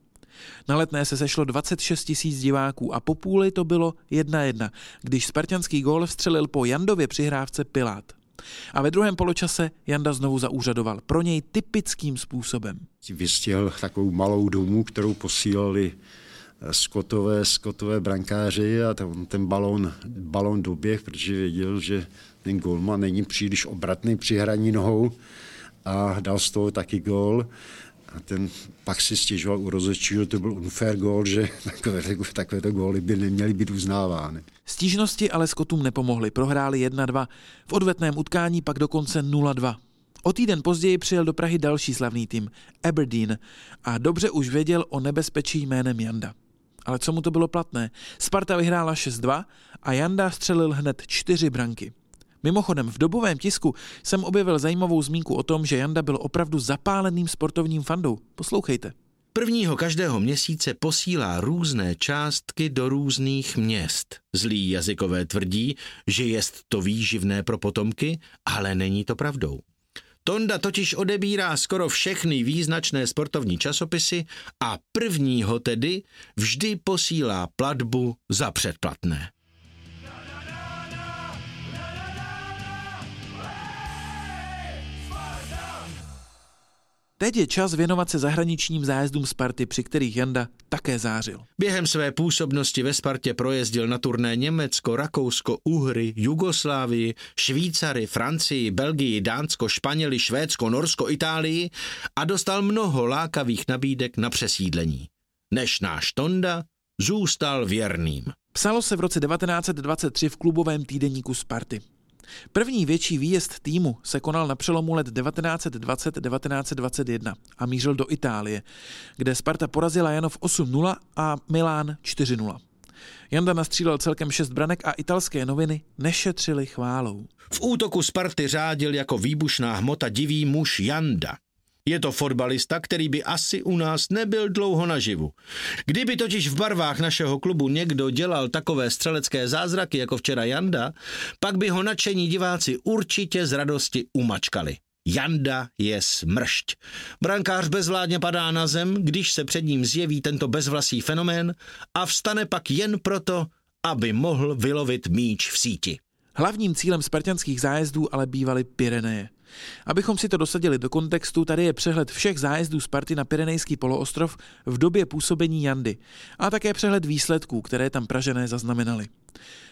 Na letné se sešlo 26 tisíc diváků a po půli to bylo 1-1, když spartianský gól vstřelil po Jandově přihrávce Pilát. A ve druhém poločase Janda znovu zaúřadoval. Pro něj typickým způsobem. Vystihl takovou malou domu, kterou posílali eh, skotové, skotové brankáři a ten, ten balón, balón doběh, protože věděl, že ten golman není příliš obratný při hraní nohou a dal z toho taky gól. A ten pak si stěžoval u rozhodčího, to byl unfair gól, že takové, takovéto góly by neměly být uznávány. Stížnosti ale Skotům nepomohly, prohráli 1-2, v odvetném utkání pak dokonce 0-2. O týden později přijel do Prahy další slavný tým, Aberdeen, a dobře už věděl o nebezpečí jménem Janda. Ale co mu to bylo platné? Sparta vyhrála 6-2 a Janda střelil hned čtyři branky. Mimochodem, v dobovém tisku jsem objevil zajímavou zmínku o tom, že Janda byl opravdu zapáleným sportovním fandou. Poslouchejte. Prvního každého měsíce posílá různé částky do různých měst. Zlí jazykové tvrdí, že jest to výživné pro potomky, ale není to pravdou. Tonda totiž odebírá skoro všechny význačné sportovní časopisy a prvního tedy vždy posílá platbu za předplatné. Teď je čas věnovat se zahraničním zájezdům Sparty, při kterých Janda také zářil. Během své působnosti ve Spartě projezdil na turné Německo, Rakousko, Uhry, Jugoslávii, Švýcary, Francii, Belgii, Dánsko, Španěli, Švédsko, Norsko, Itálii a dostal mnoho lákavých nabídek na přesídlení. Než náš Tonda zůstal věrným. Psalo se v roce 1923 v klubovém týdeníku Sparty. První větší výjezd týmu se konal na přelomu let 1920-1921 a mířil do Itálie, kde Sparta porazila Janov 8-0 a Milán 4-0. Janda nastřílel celkem šest branek a italské noviny nešetřili chválou. V útoku Sparty řádil jako výbušná hmota divý muž Janda. Je to fotbalista, který by asi u nás nebyl dlouho naživu. Kdyby totiž v barvách našeho klubu někdo dělal takové střelecké zázraky jako včera Janda, pak by ho nadšení diváci určitě z radosti umačkali. Janda je smršť. Brankář bezvládně padá na zem, když se před ním zjeví tento bezvlasý fenomén a vstane pak jen proto, aby mohl vylovit míč v síti. Hlavním cílem spartianských zájezdů ale bývaly Pyreneje. Abychom si to dosadili do kontextu, tady je přehled všech zájezdů Sparty na Pyrenejský poloostrov v době působení Jandy a také přehled výsledků, které tam Pražené zaznamenali.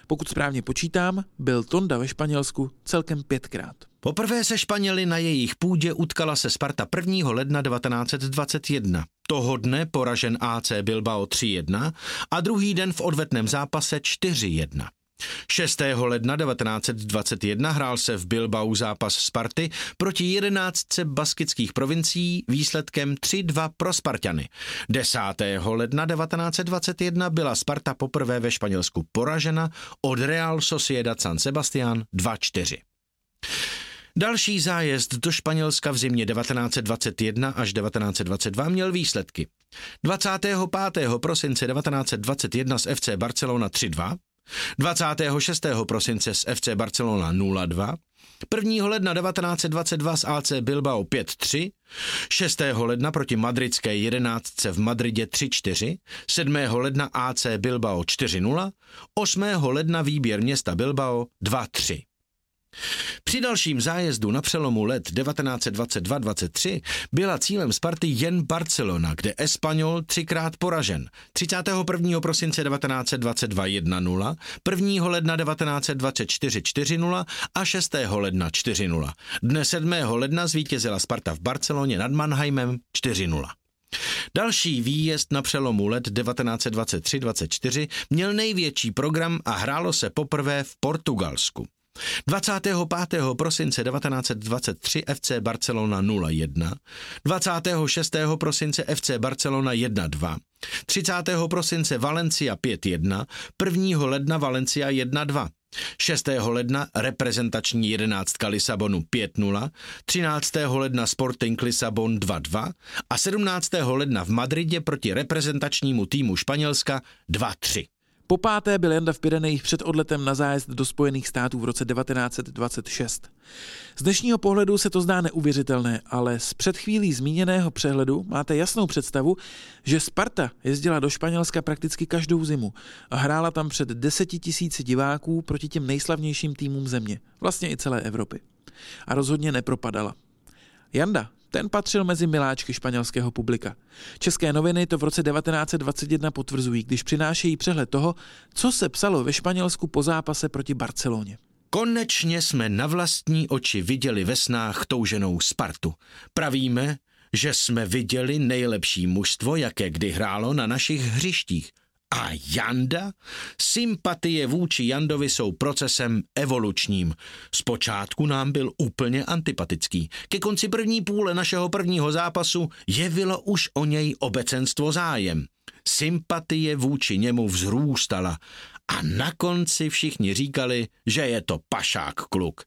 Pokud správně počítám, byl Tonda ve Španělsku celkem pětkrát. Poprvé se Španěli na jejich půdě utkala se Sparta 1. ledna 1921. Toho dne poražen AC Bilbao 3-1 a druhý den v odvetném zápase 4-1. 6. ledna 1921 hrál se v Bilbao zápas Sparty proti 11 baskických provincií výsledkem 3-2 pro Spartany. 10. ledna 1921 byla Sparta poprvé ve Španělsku poražena od Real Sociedad San Sebastián 2-4. Další zájezd do Španělska v zimě 1921 až 1922 měl výsledky. 25. prosince 1921 z FC Barcelona 3-2, 26. prosince z FC Barcelona 0-2, 1. ledna 1922 z AC Bilbao 5-3, 6. ledna proti madridské 11. v Madridě 3-4, 7. ledna AC Bilbao 4-0, 8. ledna výběr města Bilbao 2-3. Při dalším zájezdu na přelomu let 1922-23 byla cílem Sparty jen Barcelona, kde Espanyol třikrát poražen. 31. prosince 1922 1-0, 1. ledna 1924 4-0 a 6. ledna 4-0. Dne 7. ledna zvítězila Sparta v Barceloně nad Mannheimem 4-0. Další výjezd na přelomu let 1923-24 měl největší program a hrálo se poprvé v Portugalsku. 25. prosince 1923 FC Barcelona 0-1, 26. prosince FC Barcelona 1-2, 30. prosince Valencia 5-1, 1. ledna Valencia 1-2, 6. ledna reprezentační jedenáctka Lisabonu 5-0, 13. ledna Sporting Lisabon 2-2 a 17. ledna v Madridě proti reprezentačnímu týmu Španělska 2-3. Po páté byl Janda v Pyrenejích před odletem na zájezd do Spojených států v roce 1926. Z dnešního pohledu se to zdá neuvěřitelné, ale z před chvílí zmíněného přehledu máte jasnou představu, že Sparta jezdila do Španělska prakticky každou zimu a hrála tam před deseti tisíci diváků proti těm nejslavnějším týmům země, vlastně i celé Evropy. A rozhodně nepropadala. Janda ten patřil mezi miláčky španělského publika. České noviny to v roce 1921 potvrzují, když přinášejí přehled toho, co se psalo ve Španělsku po zápase proti Barceloně. Konečně jsme na vlastní oči viděli ve snách touženou Spartu. Pravíme, že jsme viděli nejlepší mužstvo, jaké kdy hrálo na našich hřištích – a Janda? Sympatie vůči Jandovi jsou procesem evolučním. Zpočátku nám byl úplně antipatický. Ke konci první půle našeho prvního zápasu jevilo už o něj obecenstvo zájem. Sympatie vůči němu vzrůstala a na konci všichni říkali, že je to pašák kluk.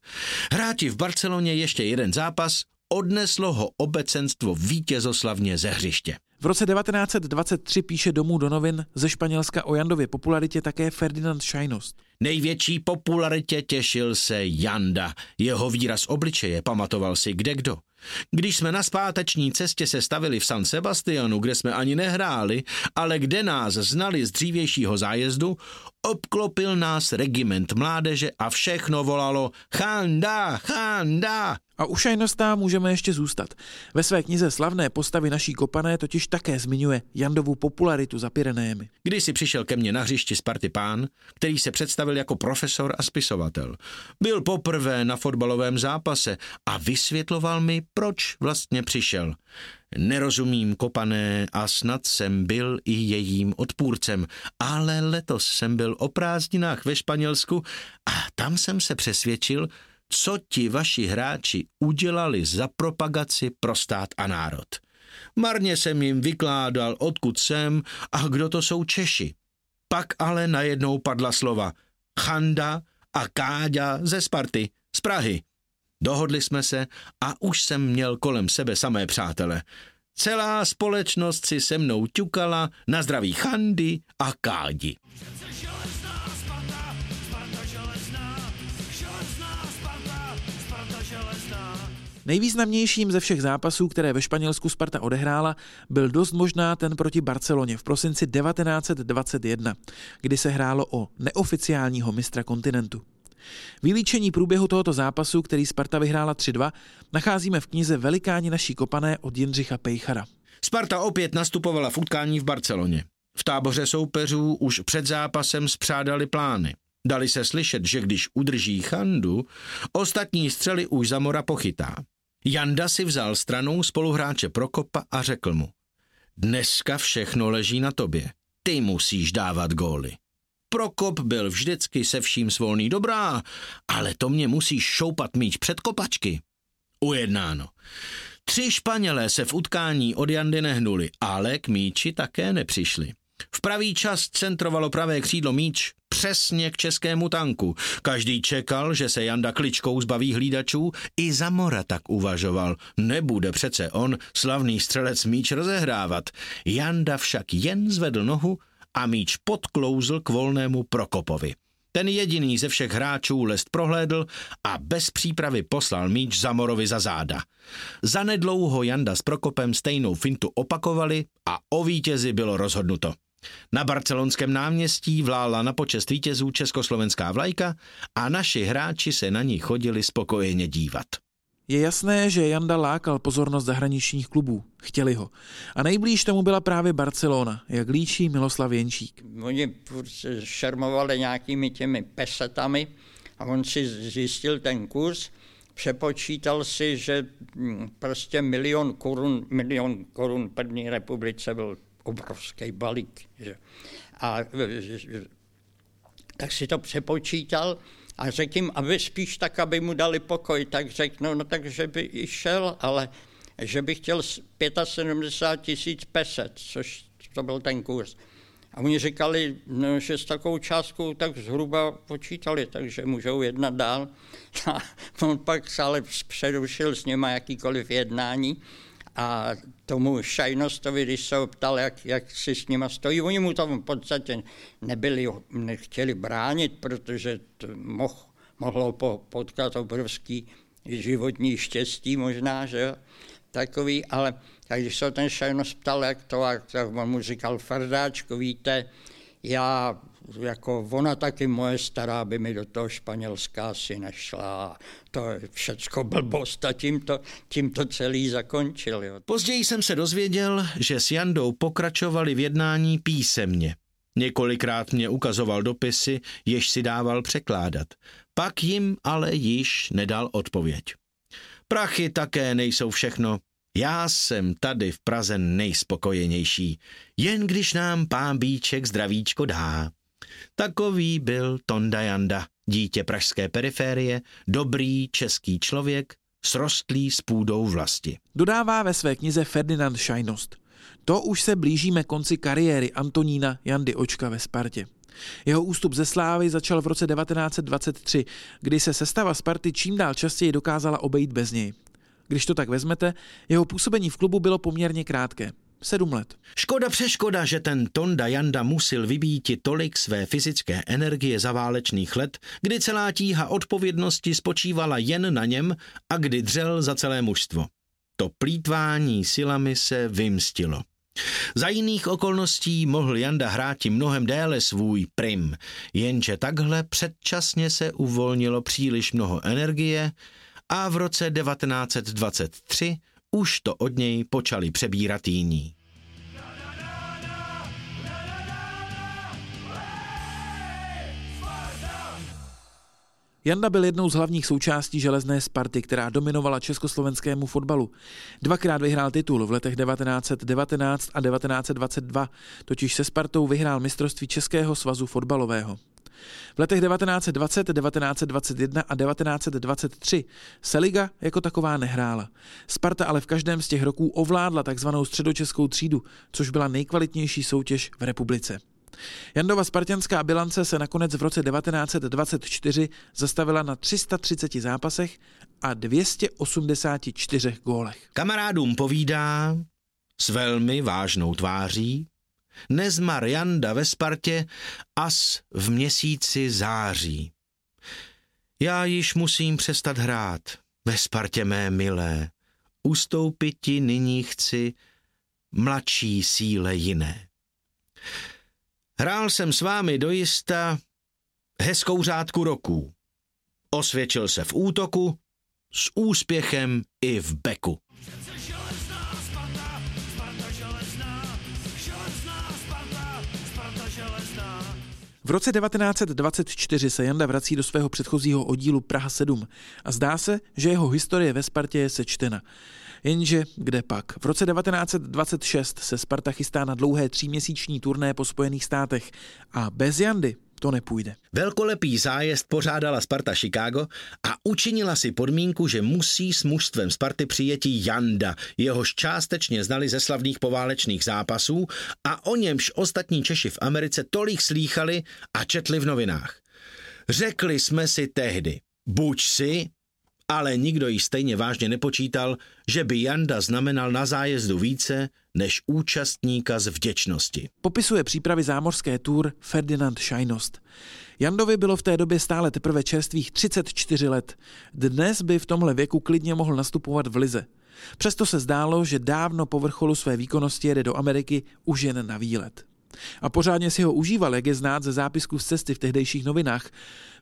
Hráti v Barceloně ještě jeden zápas, odneslo ho obecenstvo vítězoslavně ze hřiště. V roce 1923 píše domů do novin ze Španělska o Jandově popularitě také Ferdinand Šajnost. Největší popularitě těšil se Janda. Jeho výraz obličeje pamatoval si kde kdo. Když jsme na zpáteční cestě se stavili v San Sebastianu, kde jsme ani nehráli, ale kde nás znali z dřívějšího zájezdu, obklopil nás regiment mládeže a všechno volalo Chanda, Chanda. A u šajnostá můžeme ještě zůstat. Ve své knize Slavné postavy naší kopané totiž také zmiňuje Jandovu popularitu za Pyrenéjemi. Když si přišel ke mně na hřišti Sparty pán, který se představil jako profesor a spisovatel. Byl poprvé na fotbalovém zápase a vysvětloval mi, proč vlastně přišel. Nerozumím kopané a snad jsem byl i jejím odpůrcem, ale letos jsem byl o prázdninách ve Španělsku a tam jsem se přesvědčil, co ti vaši hráči udělali za propagaci pro stát a národ. Marně jsem jim vykládal, odkud jsem a kdo to jsou Češi. Pak ale najednou padla slova Chanda a Káďa ze Sparty, z Prahy. Dohodli jsme se a už jsem měl kolem sebe samé přátele. Celá společnost si se mnou ťukala na zdraví Chandy a Kádi. Nejvýznamnějším ze všech zápasů, které ve Španělsku Sparta odehrála, byl dost možná ten proti Barceloně v prosinci 1921, kdy se hrálo o neoficiálního mistra kontinentu. Vylíčení průběhu tohoto zápasu, který Sparta vyhrála 3-2, nacházíme v knize Velikáni naší kopané od Jindřicha Pejchara. Sparta opět nastupovala v utkání v Barceloně. V táboře soupeřů už před zápasem spřádali plány. Dali se slyšet, že když udrží Chandu, ostatní střely už Zamora pochytá. Janda si vzal stranou spoluhráče Prokopa a řekl mu, dneska všechno leží na tobě, ty musíš dávat góly. Prokop byl vždycky se vším svolný dobrá, ale to mě musíš šoupat míč před kopačky. Ujednáno. Tři Španělé se v utkání od Jandy nehnuli, ale k míči také nepřišli. V pravý čas centrovalo pravé křídlo míč přesně k českému tanku. Každý čekal, že se Janda kličkou zbaví hlídačů, i Zamora tak uvažoval. Nebude přece on, slavný střelec, míč rozehrávat. Janda však jen zvedl nohu a míč podklouzl k volnému Prokopovi. Ten jediný ze všech hráčů lest prohlédl a bez přípravy poslal míč Zamorovi za záda. Zanedlouho Janda s Prokopem stejnou fintu opakovali a o vítězi bylo rozhodnuto. Na barcelonském náměstí vlála na počest vítězů československá vlajka a naši hráči se na ní chodili spokojeně dívat. Je jasné, že Janda lákal pozornost zahraničních klubů. Chtěli ho. A nejblíž tomu byla právě Barcelona, jak líčí Miloslav Jenčík. Oni šermovali nějakými těmi pesetami a on si zjistil ten kurz, přepočítal si, že hm, prostě milion korun, milion korun první republice byl obrovský balík. Že? A tak si to přepočítal a řekl jim, aby spíš tak, aby mu dali pokoj, tak řekl, no, no tak, že by i šel, ale že by chtěl 75 tisíc peset, což to byl ten kurz. A oni říkali, no, že s takovou částkou tak zhruba počítali, takže můžou jednat dál. A on pak ale přerušil s něma jakýkoliv jednání A tomu Šajnostovi, když se ho ptal, jak, jak si s nima stojí, oni mu to v podstatě nebyli, nechtěli bránit, protože to mohl, mohlo potkat obrovský životní štěstí možná, že jo, takový, ale tak když se ten Šajnos ptal, jak to, tak on mu říkal, Fardáčko, víte, já jako ona taky moje stará by mi do toho Španělska asi nešla. To je všecko blbost a tím to, tím to celý zakončil. Jo. Později jsem se dozvěděl, že s Jandou pokračovali v jednání písemně. Několikrát mě ukazoval dopisy, jež si dával překládat. Pak jim ale již nedal odpověď. Prachy také nejsou všechno. Já jsem tady v Praze nejspokojenější, jen když nám pán Bíček zdravíčko dá. Takový byl Tonda Janda, dítě pražské periférie, dobrý český člověk, srostlý s půdou vlasti. Dodává ve své knize Ferdinand Šajnost. To už se blížíme konci kariéry Antonína Jandy Očka ve Spartě. Jeho ústup ze slávy začal v roce 1923, kdy se sestava Sparty čím dál častěji dokázala obejít bez něj. Když to tak vezmete, jeho působení v klubu bylo poměrně krátké. Sedm let. Škoda přeškoda, že ten Tonda Janda musel vybíti tolik své fyzické energie za válečných let, kdy celá tíha odpovědnosti spočívala jen na něm a kdy dřel za celé mužstvo. To plítvání silami se vymstilo. Za jiných okolností mohl Janda hrát mnohem déle svůj prim, jenže takhle předčasně se uvolnilo příliš mnoho energie a v roce 1923 už to od něj počali přebírat jiní. Janda byl jednou z hlavních součástí železné Sparty, která dominovala československému fotbalu. Dvakrát vyhrál titul v letech 1919 a 1922, totiž se Spartou vyhrál mistrovství Českého svazu fotbalového. V letech 1920, 1921 a 1923 se liga jako taková nehrála. Sparta ale v každém z těch roků ovládla takzvanou středočeskou třídu, což byla nejkvalitnější soutěž v republice. Jandova spartianská bilance se nakonec v roce 1924 zastavila na 330 zápasech a 284 gólech. Kamarádům povídá s velmi vážnou tváří, nezmar Janda ve Spartě as v měsíci září. Já již musím přestat hrát, ve Spartě mé milé, ustoupit ti nyní chci mladší síle jiné. Hrál jsem s vámi dojista hezkou řádku roků. Osvědčil se v útoku, s úspěchem i v beku. V roce 1924 se Janda vrací do svého předchozího oddílu Praha 7 a zdá se, že jeho historie ve Spartě je sečtena. Jenže kde pak? V roce 1926 se Sparta chystá na dlouhé tříměsíční turné po Spojených státech a bez Jandy to nepůjde. Velkolepý zájezd pořádala Sparta Chicago a učinila si podmínku, že musí s mužstvem Sparty přijetí Janda, jehož částečně znali ze slavných poválečných zápasů a o němž ostatní Češi v Americe tolik slýchali a četli v novinách. Řekli jsme si tehdy, buď si, ale nikdo ji stejně vážně nepočítal, že by Janda znamenal na zájezdu více než účastníka z vděčnosti. Popisuje přípravy zámořské tour Ferdinand Šajnost. Jandovi bylo v té době stále teprve čerstvých 34 let. Dnes by v tomhle věku klidně mohl nastupovat v lize. Přesto se zdálo, že dávno po vrcholu své výkonnosti jede do Ameriky už jen na výlet. A pořádně si ho užíval, jak je znát ze zápisku z cesty v tehdejších novinách.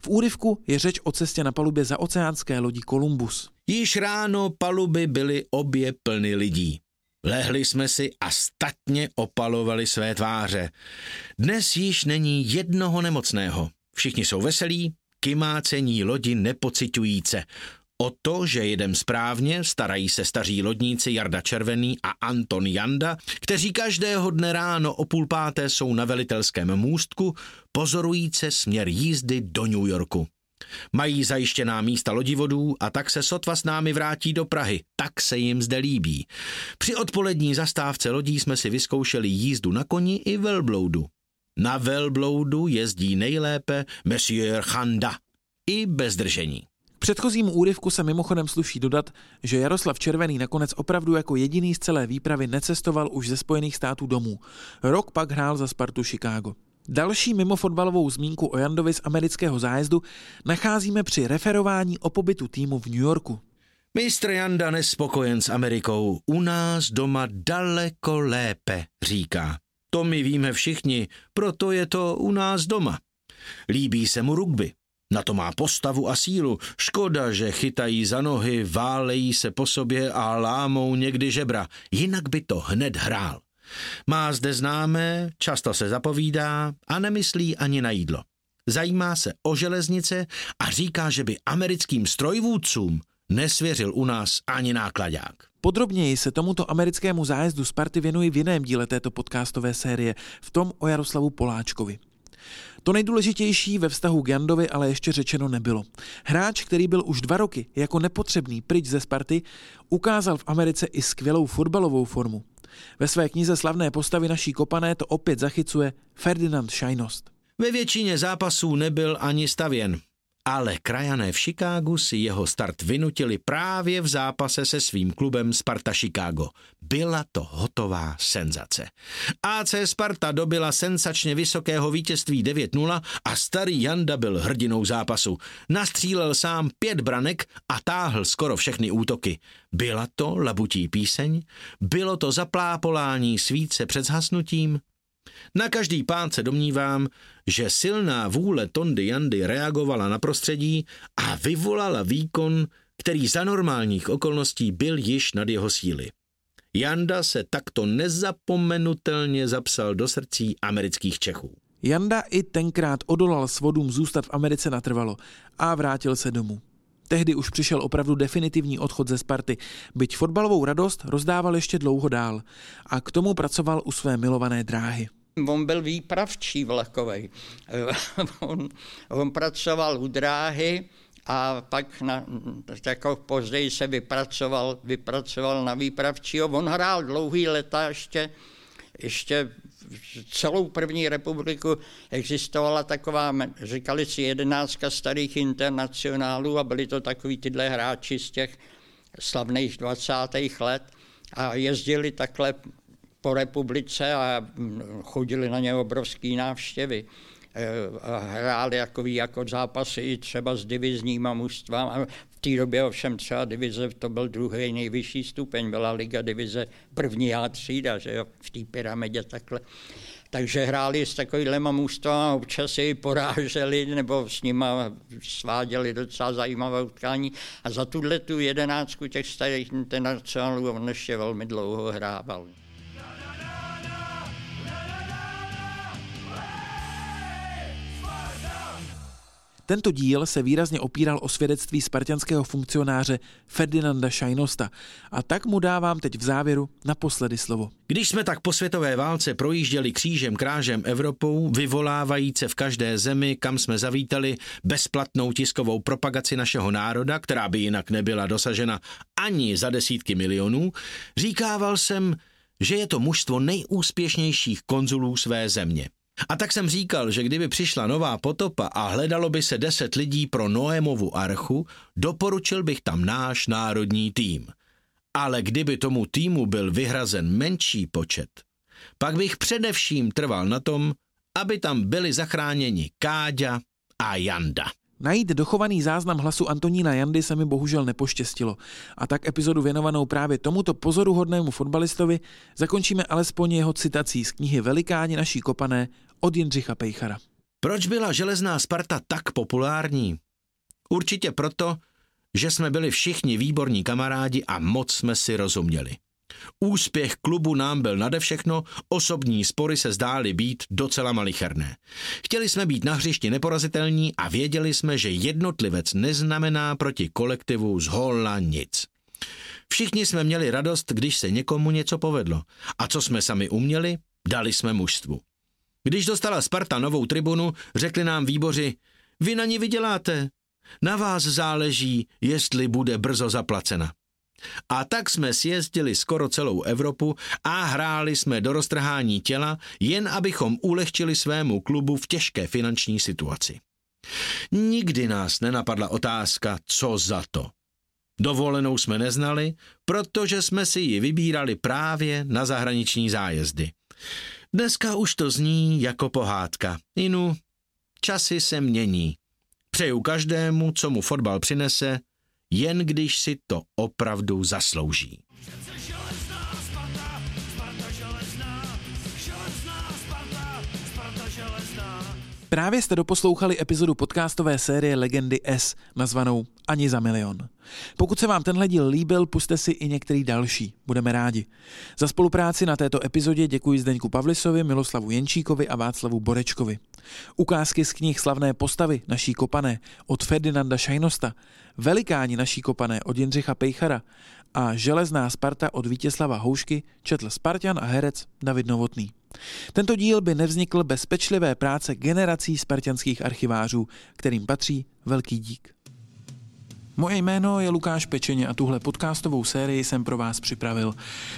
V úryvku je řeč o cestě na palubě za oceánské lodi Columbus. Již ráno paluby byly obě plny lidí. Lehli jsme si a statně opalovali své tváře. Dnes již není jednoho nemocného. Všichni jsou veselí, kymácení lodi nepocitujíce. O to, že jedem správně, starají se staří lodníci Jarda Červený a Anton Janda, kteří každého dne ráno o půl páté jsou na velitelském můstku, pozorujíce směr jízdy do New Yorku. Mají zajištěná místa lodivodů a tak se sotva s námi vrátí do Prahy. Tak se jim zde líbí. Při odpolední zastávce lodí jsme si vyzkoušeli jízdu na koni i velbloudu. Na velbloudu jezdí nejlépe Monsieur Chanda. I bez držení předchozímu úryvku se mimochodem sluší dodat, že Jaroslav Červený nakonec opravdu jako jediný z celé výpravy necestoval už ze Spojených států domů. Rok pak hrál za Spartu Chicago. Další mimo fotbalovou zmínku o Jandovi z amerického zájezdu nacházíme při referování o pobytu týmu v New Yorku. Mistr Janda nespokojen s Amerikou, u nás doma daleko lépe, říká. To my víme všichni, proto je to u nás doma. Líbí se mu rugby, na to má postavu a sílu. Škoda, že chytají za nohy, válejí se po sobě a lámou někdy žebra. Jinak by to hned hrál. Má zde známé, často se zapovídá a nemyslí ani na jídlo. Zajímá se o železnice a říká, že by americkým strojvůdcům nesvěřil u nás ani nákladák. Podrobněji se tomuto americkému zájezdu Sparty věnuji v jiném díle této podcastové série, v tom o Jaroslavu Poláčkovi. To nejdůležitější ve vztahu k Jandovi ale ještě řečeno nebylo. Hráč, který byl už dva roky jako nepotřebný pryč ze Sparty, ukázal v Americe i skvělou fotbalovou formu. Ve své knize Slavné postavy naší kopané to opět zachycuje Ferdinand Šajnost. Ve většině zápasů nebyl ani stavěn. Ale krajané v Chicagu si jeho start vynutili právě v zápase se svým klubem Sparta Chicago. Byla to hotová senzace. AC Sparta dobila sensačně vysokého vítězství 9-0 a starý Janda byl hrdinou zápasu. Nastřílel sám pět branek a táhl skoro všechny útoky. Byla to labutí píseň? Bylo to zaplápolání svíce před zhasnutím? Na každý pád se domnívám, že silná vůle Tondy Jandy reagovala na prostředí a vyvolala výkon, který za normálních okolností byl již nad jeho síly. Janda se takto nezapomenutelně zapsal do srdcí amerických Čechů. Janda i tenkrát odolal svodům zůstat v Americe natrvalo a vrátil se domů. Tehdy už přišel opravdu definitivní odchod ze Sparty, byť fotbalovou radost rozdával ještě dlouho dál a k tomu pracoval u své milované dráhy. On byl výpravčí vlakovej. on, on pracoval u dráhy a pak na, jako později se vypracoval, vypracoval na výpravčího. On hrál dlouhý leta ještě, ještě celou první republiku existovala taková, říkali si jedenáctka starých internacionálů a byli to takový tyhle hráči z těch slavných 20. let a jezdili takhle po republice a mm, chodili na ně obrovské návštěvy. E, hráli jakový jako zápasy i třeba s divizníma mužstvama. V té době ovšem třeba divize, to byl druhý nejvyšší stupeň, byla liga divize první A třída, že jo, v té pyramidě takhle. Takže hráli s takovýhlema mužstvama, občas je poráželi nebo s nima sváděli docela zajímavé utkání. A za tuhle tu jedenáctku těch starých internacionálů on ještě velmi dlouho hrával. Tento díl se výrazně opíral o svědectví spartianského funkcionáře Ferdinanda Šajnosta a tak mu dávám teď v závěru naposledy slovo. Když jsme tak po světové válce projížděli křížem krážem Evropou, vyvolávajíce v každé zemi, kam jsme zavítali, bezplatnou tiskovou propagaci našeho národa, která by jinak nebyla dosažena ani za desítky milionů, říkával jsem, že je to mužstvo nejúspěšnějších konzulů své země. A tak jsem říkal, že kdyby přišla nová potopa a hledalo by se deset lidí pro Noémovu archu, doporučil bych tam náš národní tým. Ale kdyby tomu týmu byl vyhrazen menší počet, pak bych především trval na tom, aby tam byli zachráněni Káďa a Janda. Najít dochovaný záznam hlasu Antonína Jandy se mi bohužel nepoštěstilo a tak epizodu věnovanou právě tomuto pozoruhodnému fotbalistovi zakončíme alespoň jeho citací z knihy Velikáni naší kopané od Jindřicha Pejchara. Proč byla železná Sparta tak populární? Určitě proto, že jsme byli všichni výborní kamarádi a moc jsme si rozuměli. Úspěch klubu nám byl nade všechno, osobní spory se zdály být docela malicherné. Chtěli jsme být na hřišti neporazitelní a věděli jsme, že jednotlivec neznamená proti kolektivu z hola nic. Všichni jsme měli radost, když se někomu něco povedlo. A co jsme sami uměli, dali jsme mužstvu. Když dostala Sparta novou tribunu, řekli nám výboři, vy na ní vyděláte. Na vás záleží, jestli bude brzo zaplacena. A tak jsme sjezdili skoro celou Evropu a hráli jsme do roztrhání těla, jen abychom ulehčili svému klubu v těžké finanční situaci. Nikdy nás nenapadla otázka, co za to. Dovolenou jsme neznali, protože jsme si ji vybírali právě na zahraniční zájezdy. Dneska už to zní jako pohádka. Inu, časy se mění. Přeju každému, co mu fotbal přinese, jen když si to opravdu zaslouží. Právě jste doposlouchali epizodu podcastové série Legendy S, nazvanou Ani za milion. Pokud se vám tenhle díl líbil, puste si i některý další, budeme rádi. Za spolupráci na této epizodě děkuji Zdeňku Pavlisovi, Miloslavu Jenčíkovi a Václavu Borečkovi. Ukázky z knih Slavné postavy naší kopané od Ferdinanda Šajnosta, Velikáni naší kopané od Jindřicha Pejchara a Železná Sparta od Vítězslava Houšky četl Spartan a herec David Novotný. Tento díl by nevznikl bez pečlivé práce generací spartianských archivářů, kterým patří velký dík. Moje jméno je Lukáš Pečeně a tuhle podcastovou sérii jsem pro vás připravil.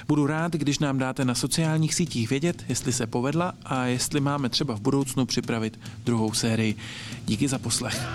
Budu rád, když nám dáte na sociálních sítích vědět, jestli se povedla a jestli máme třeba v budoucnu připravit druhou sérii. Díky za poslech.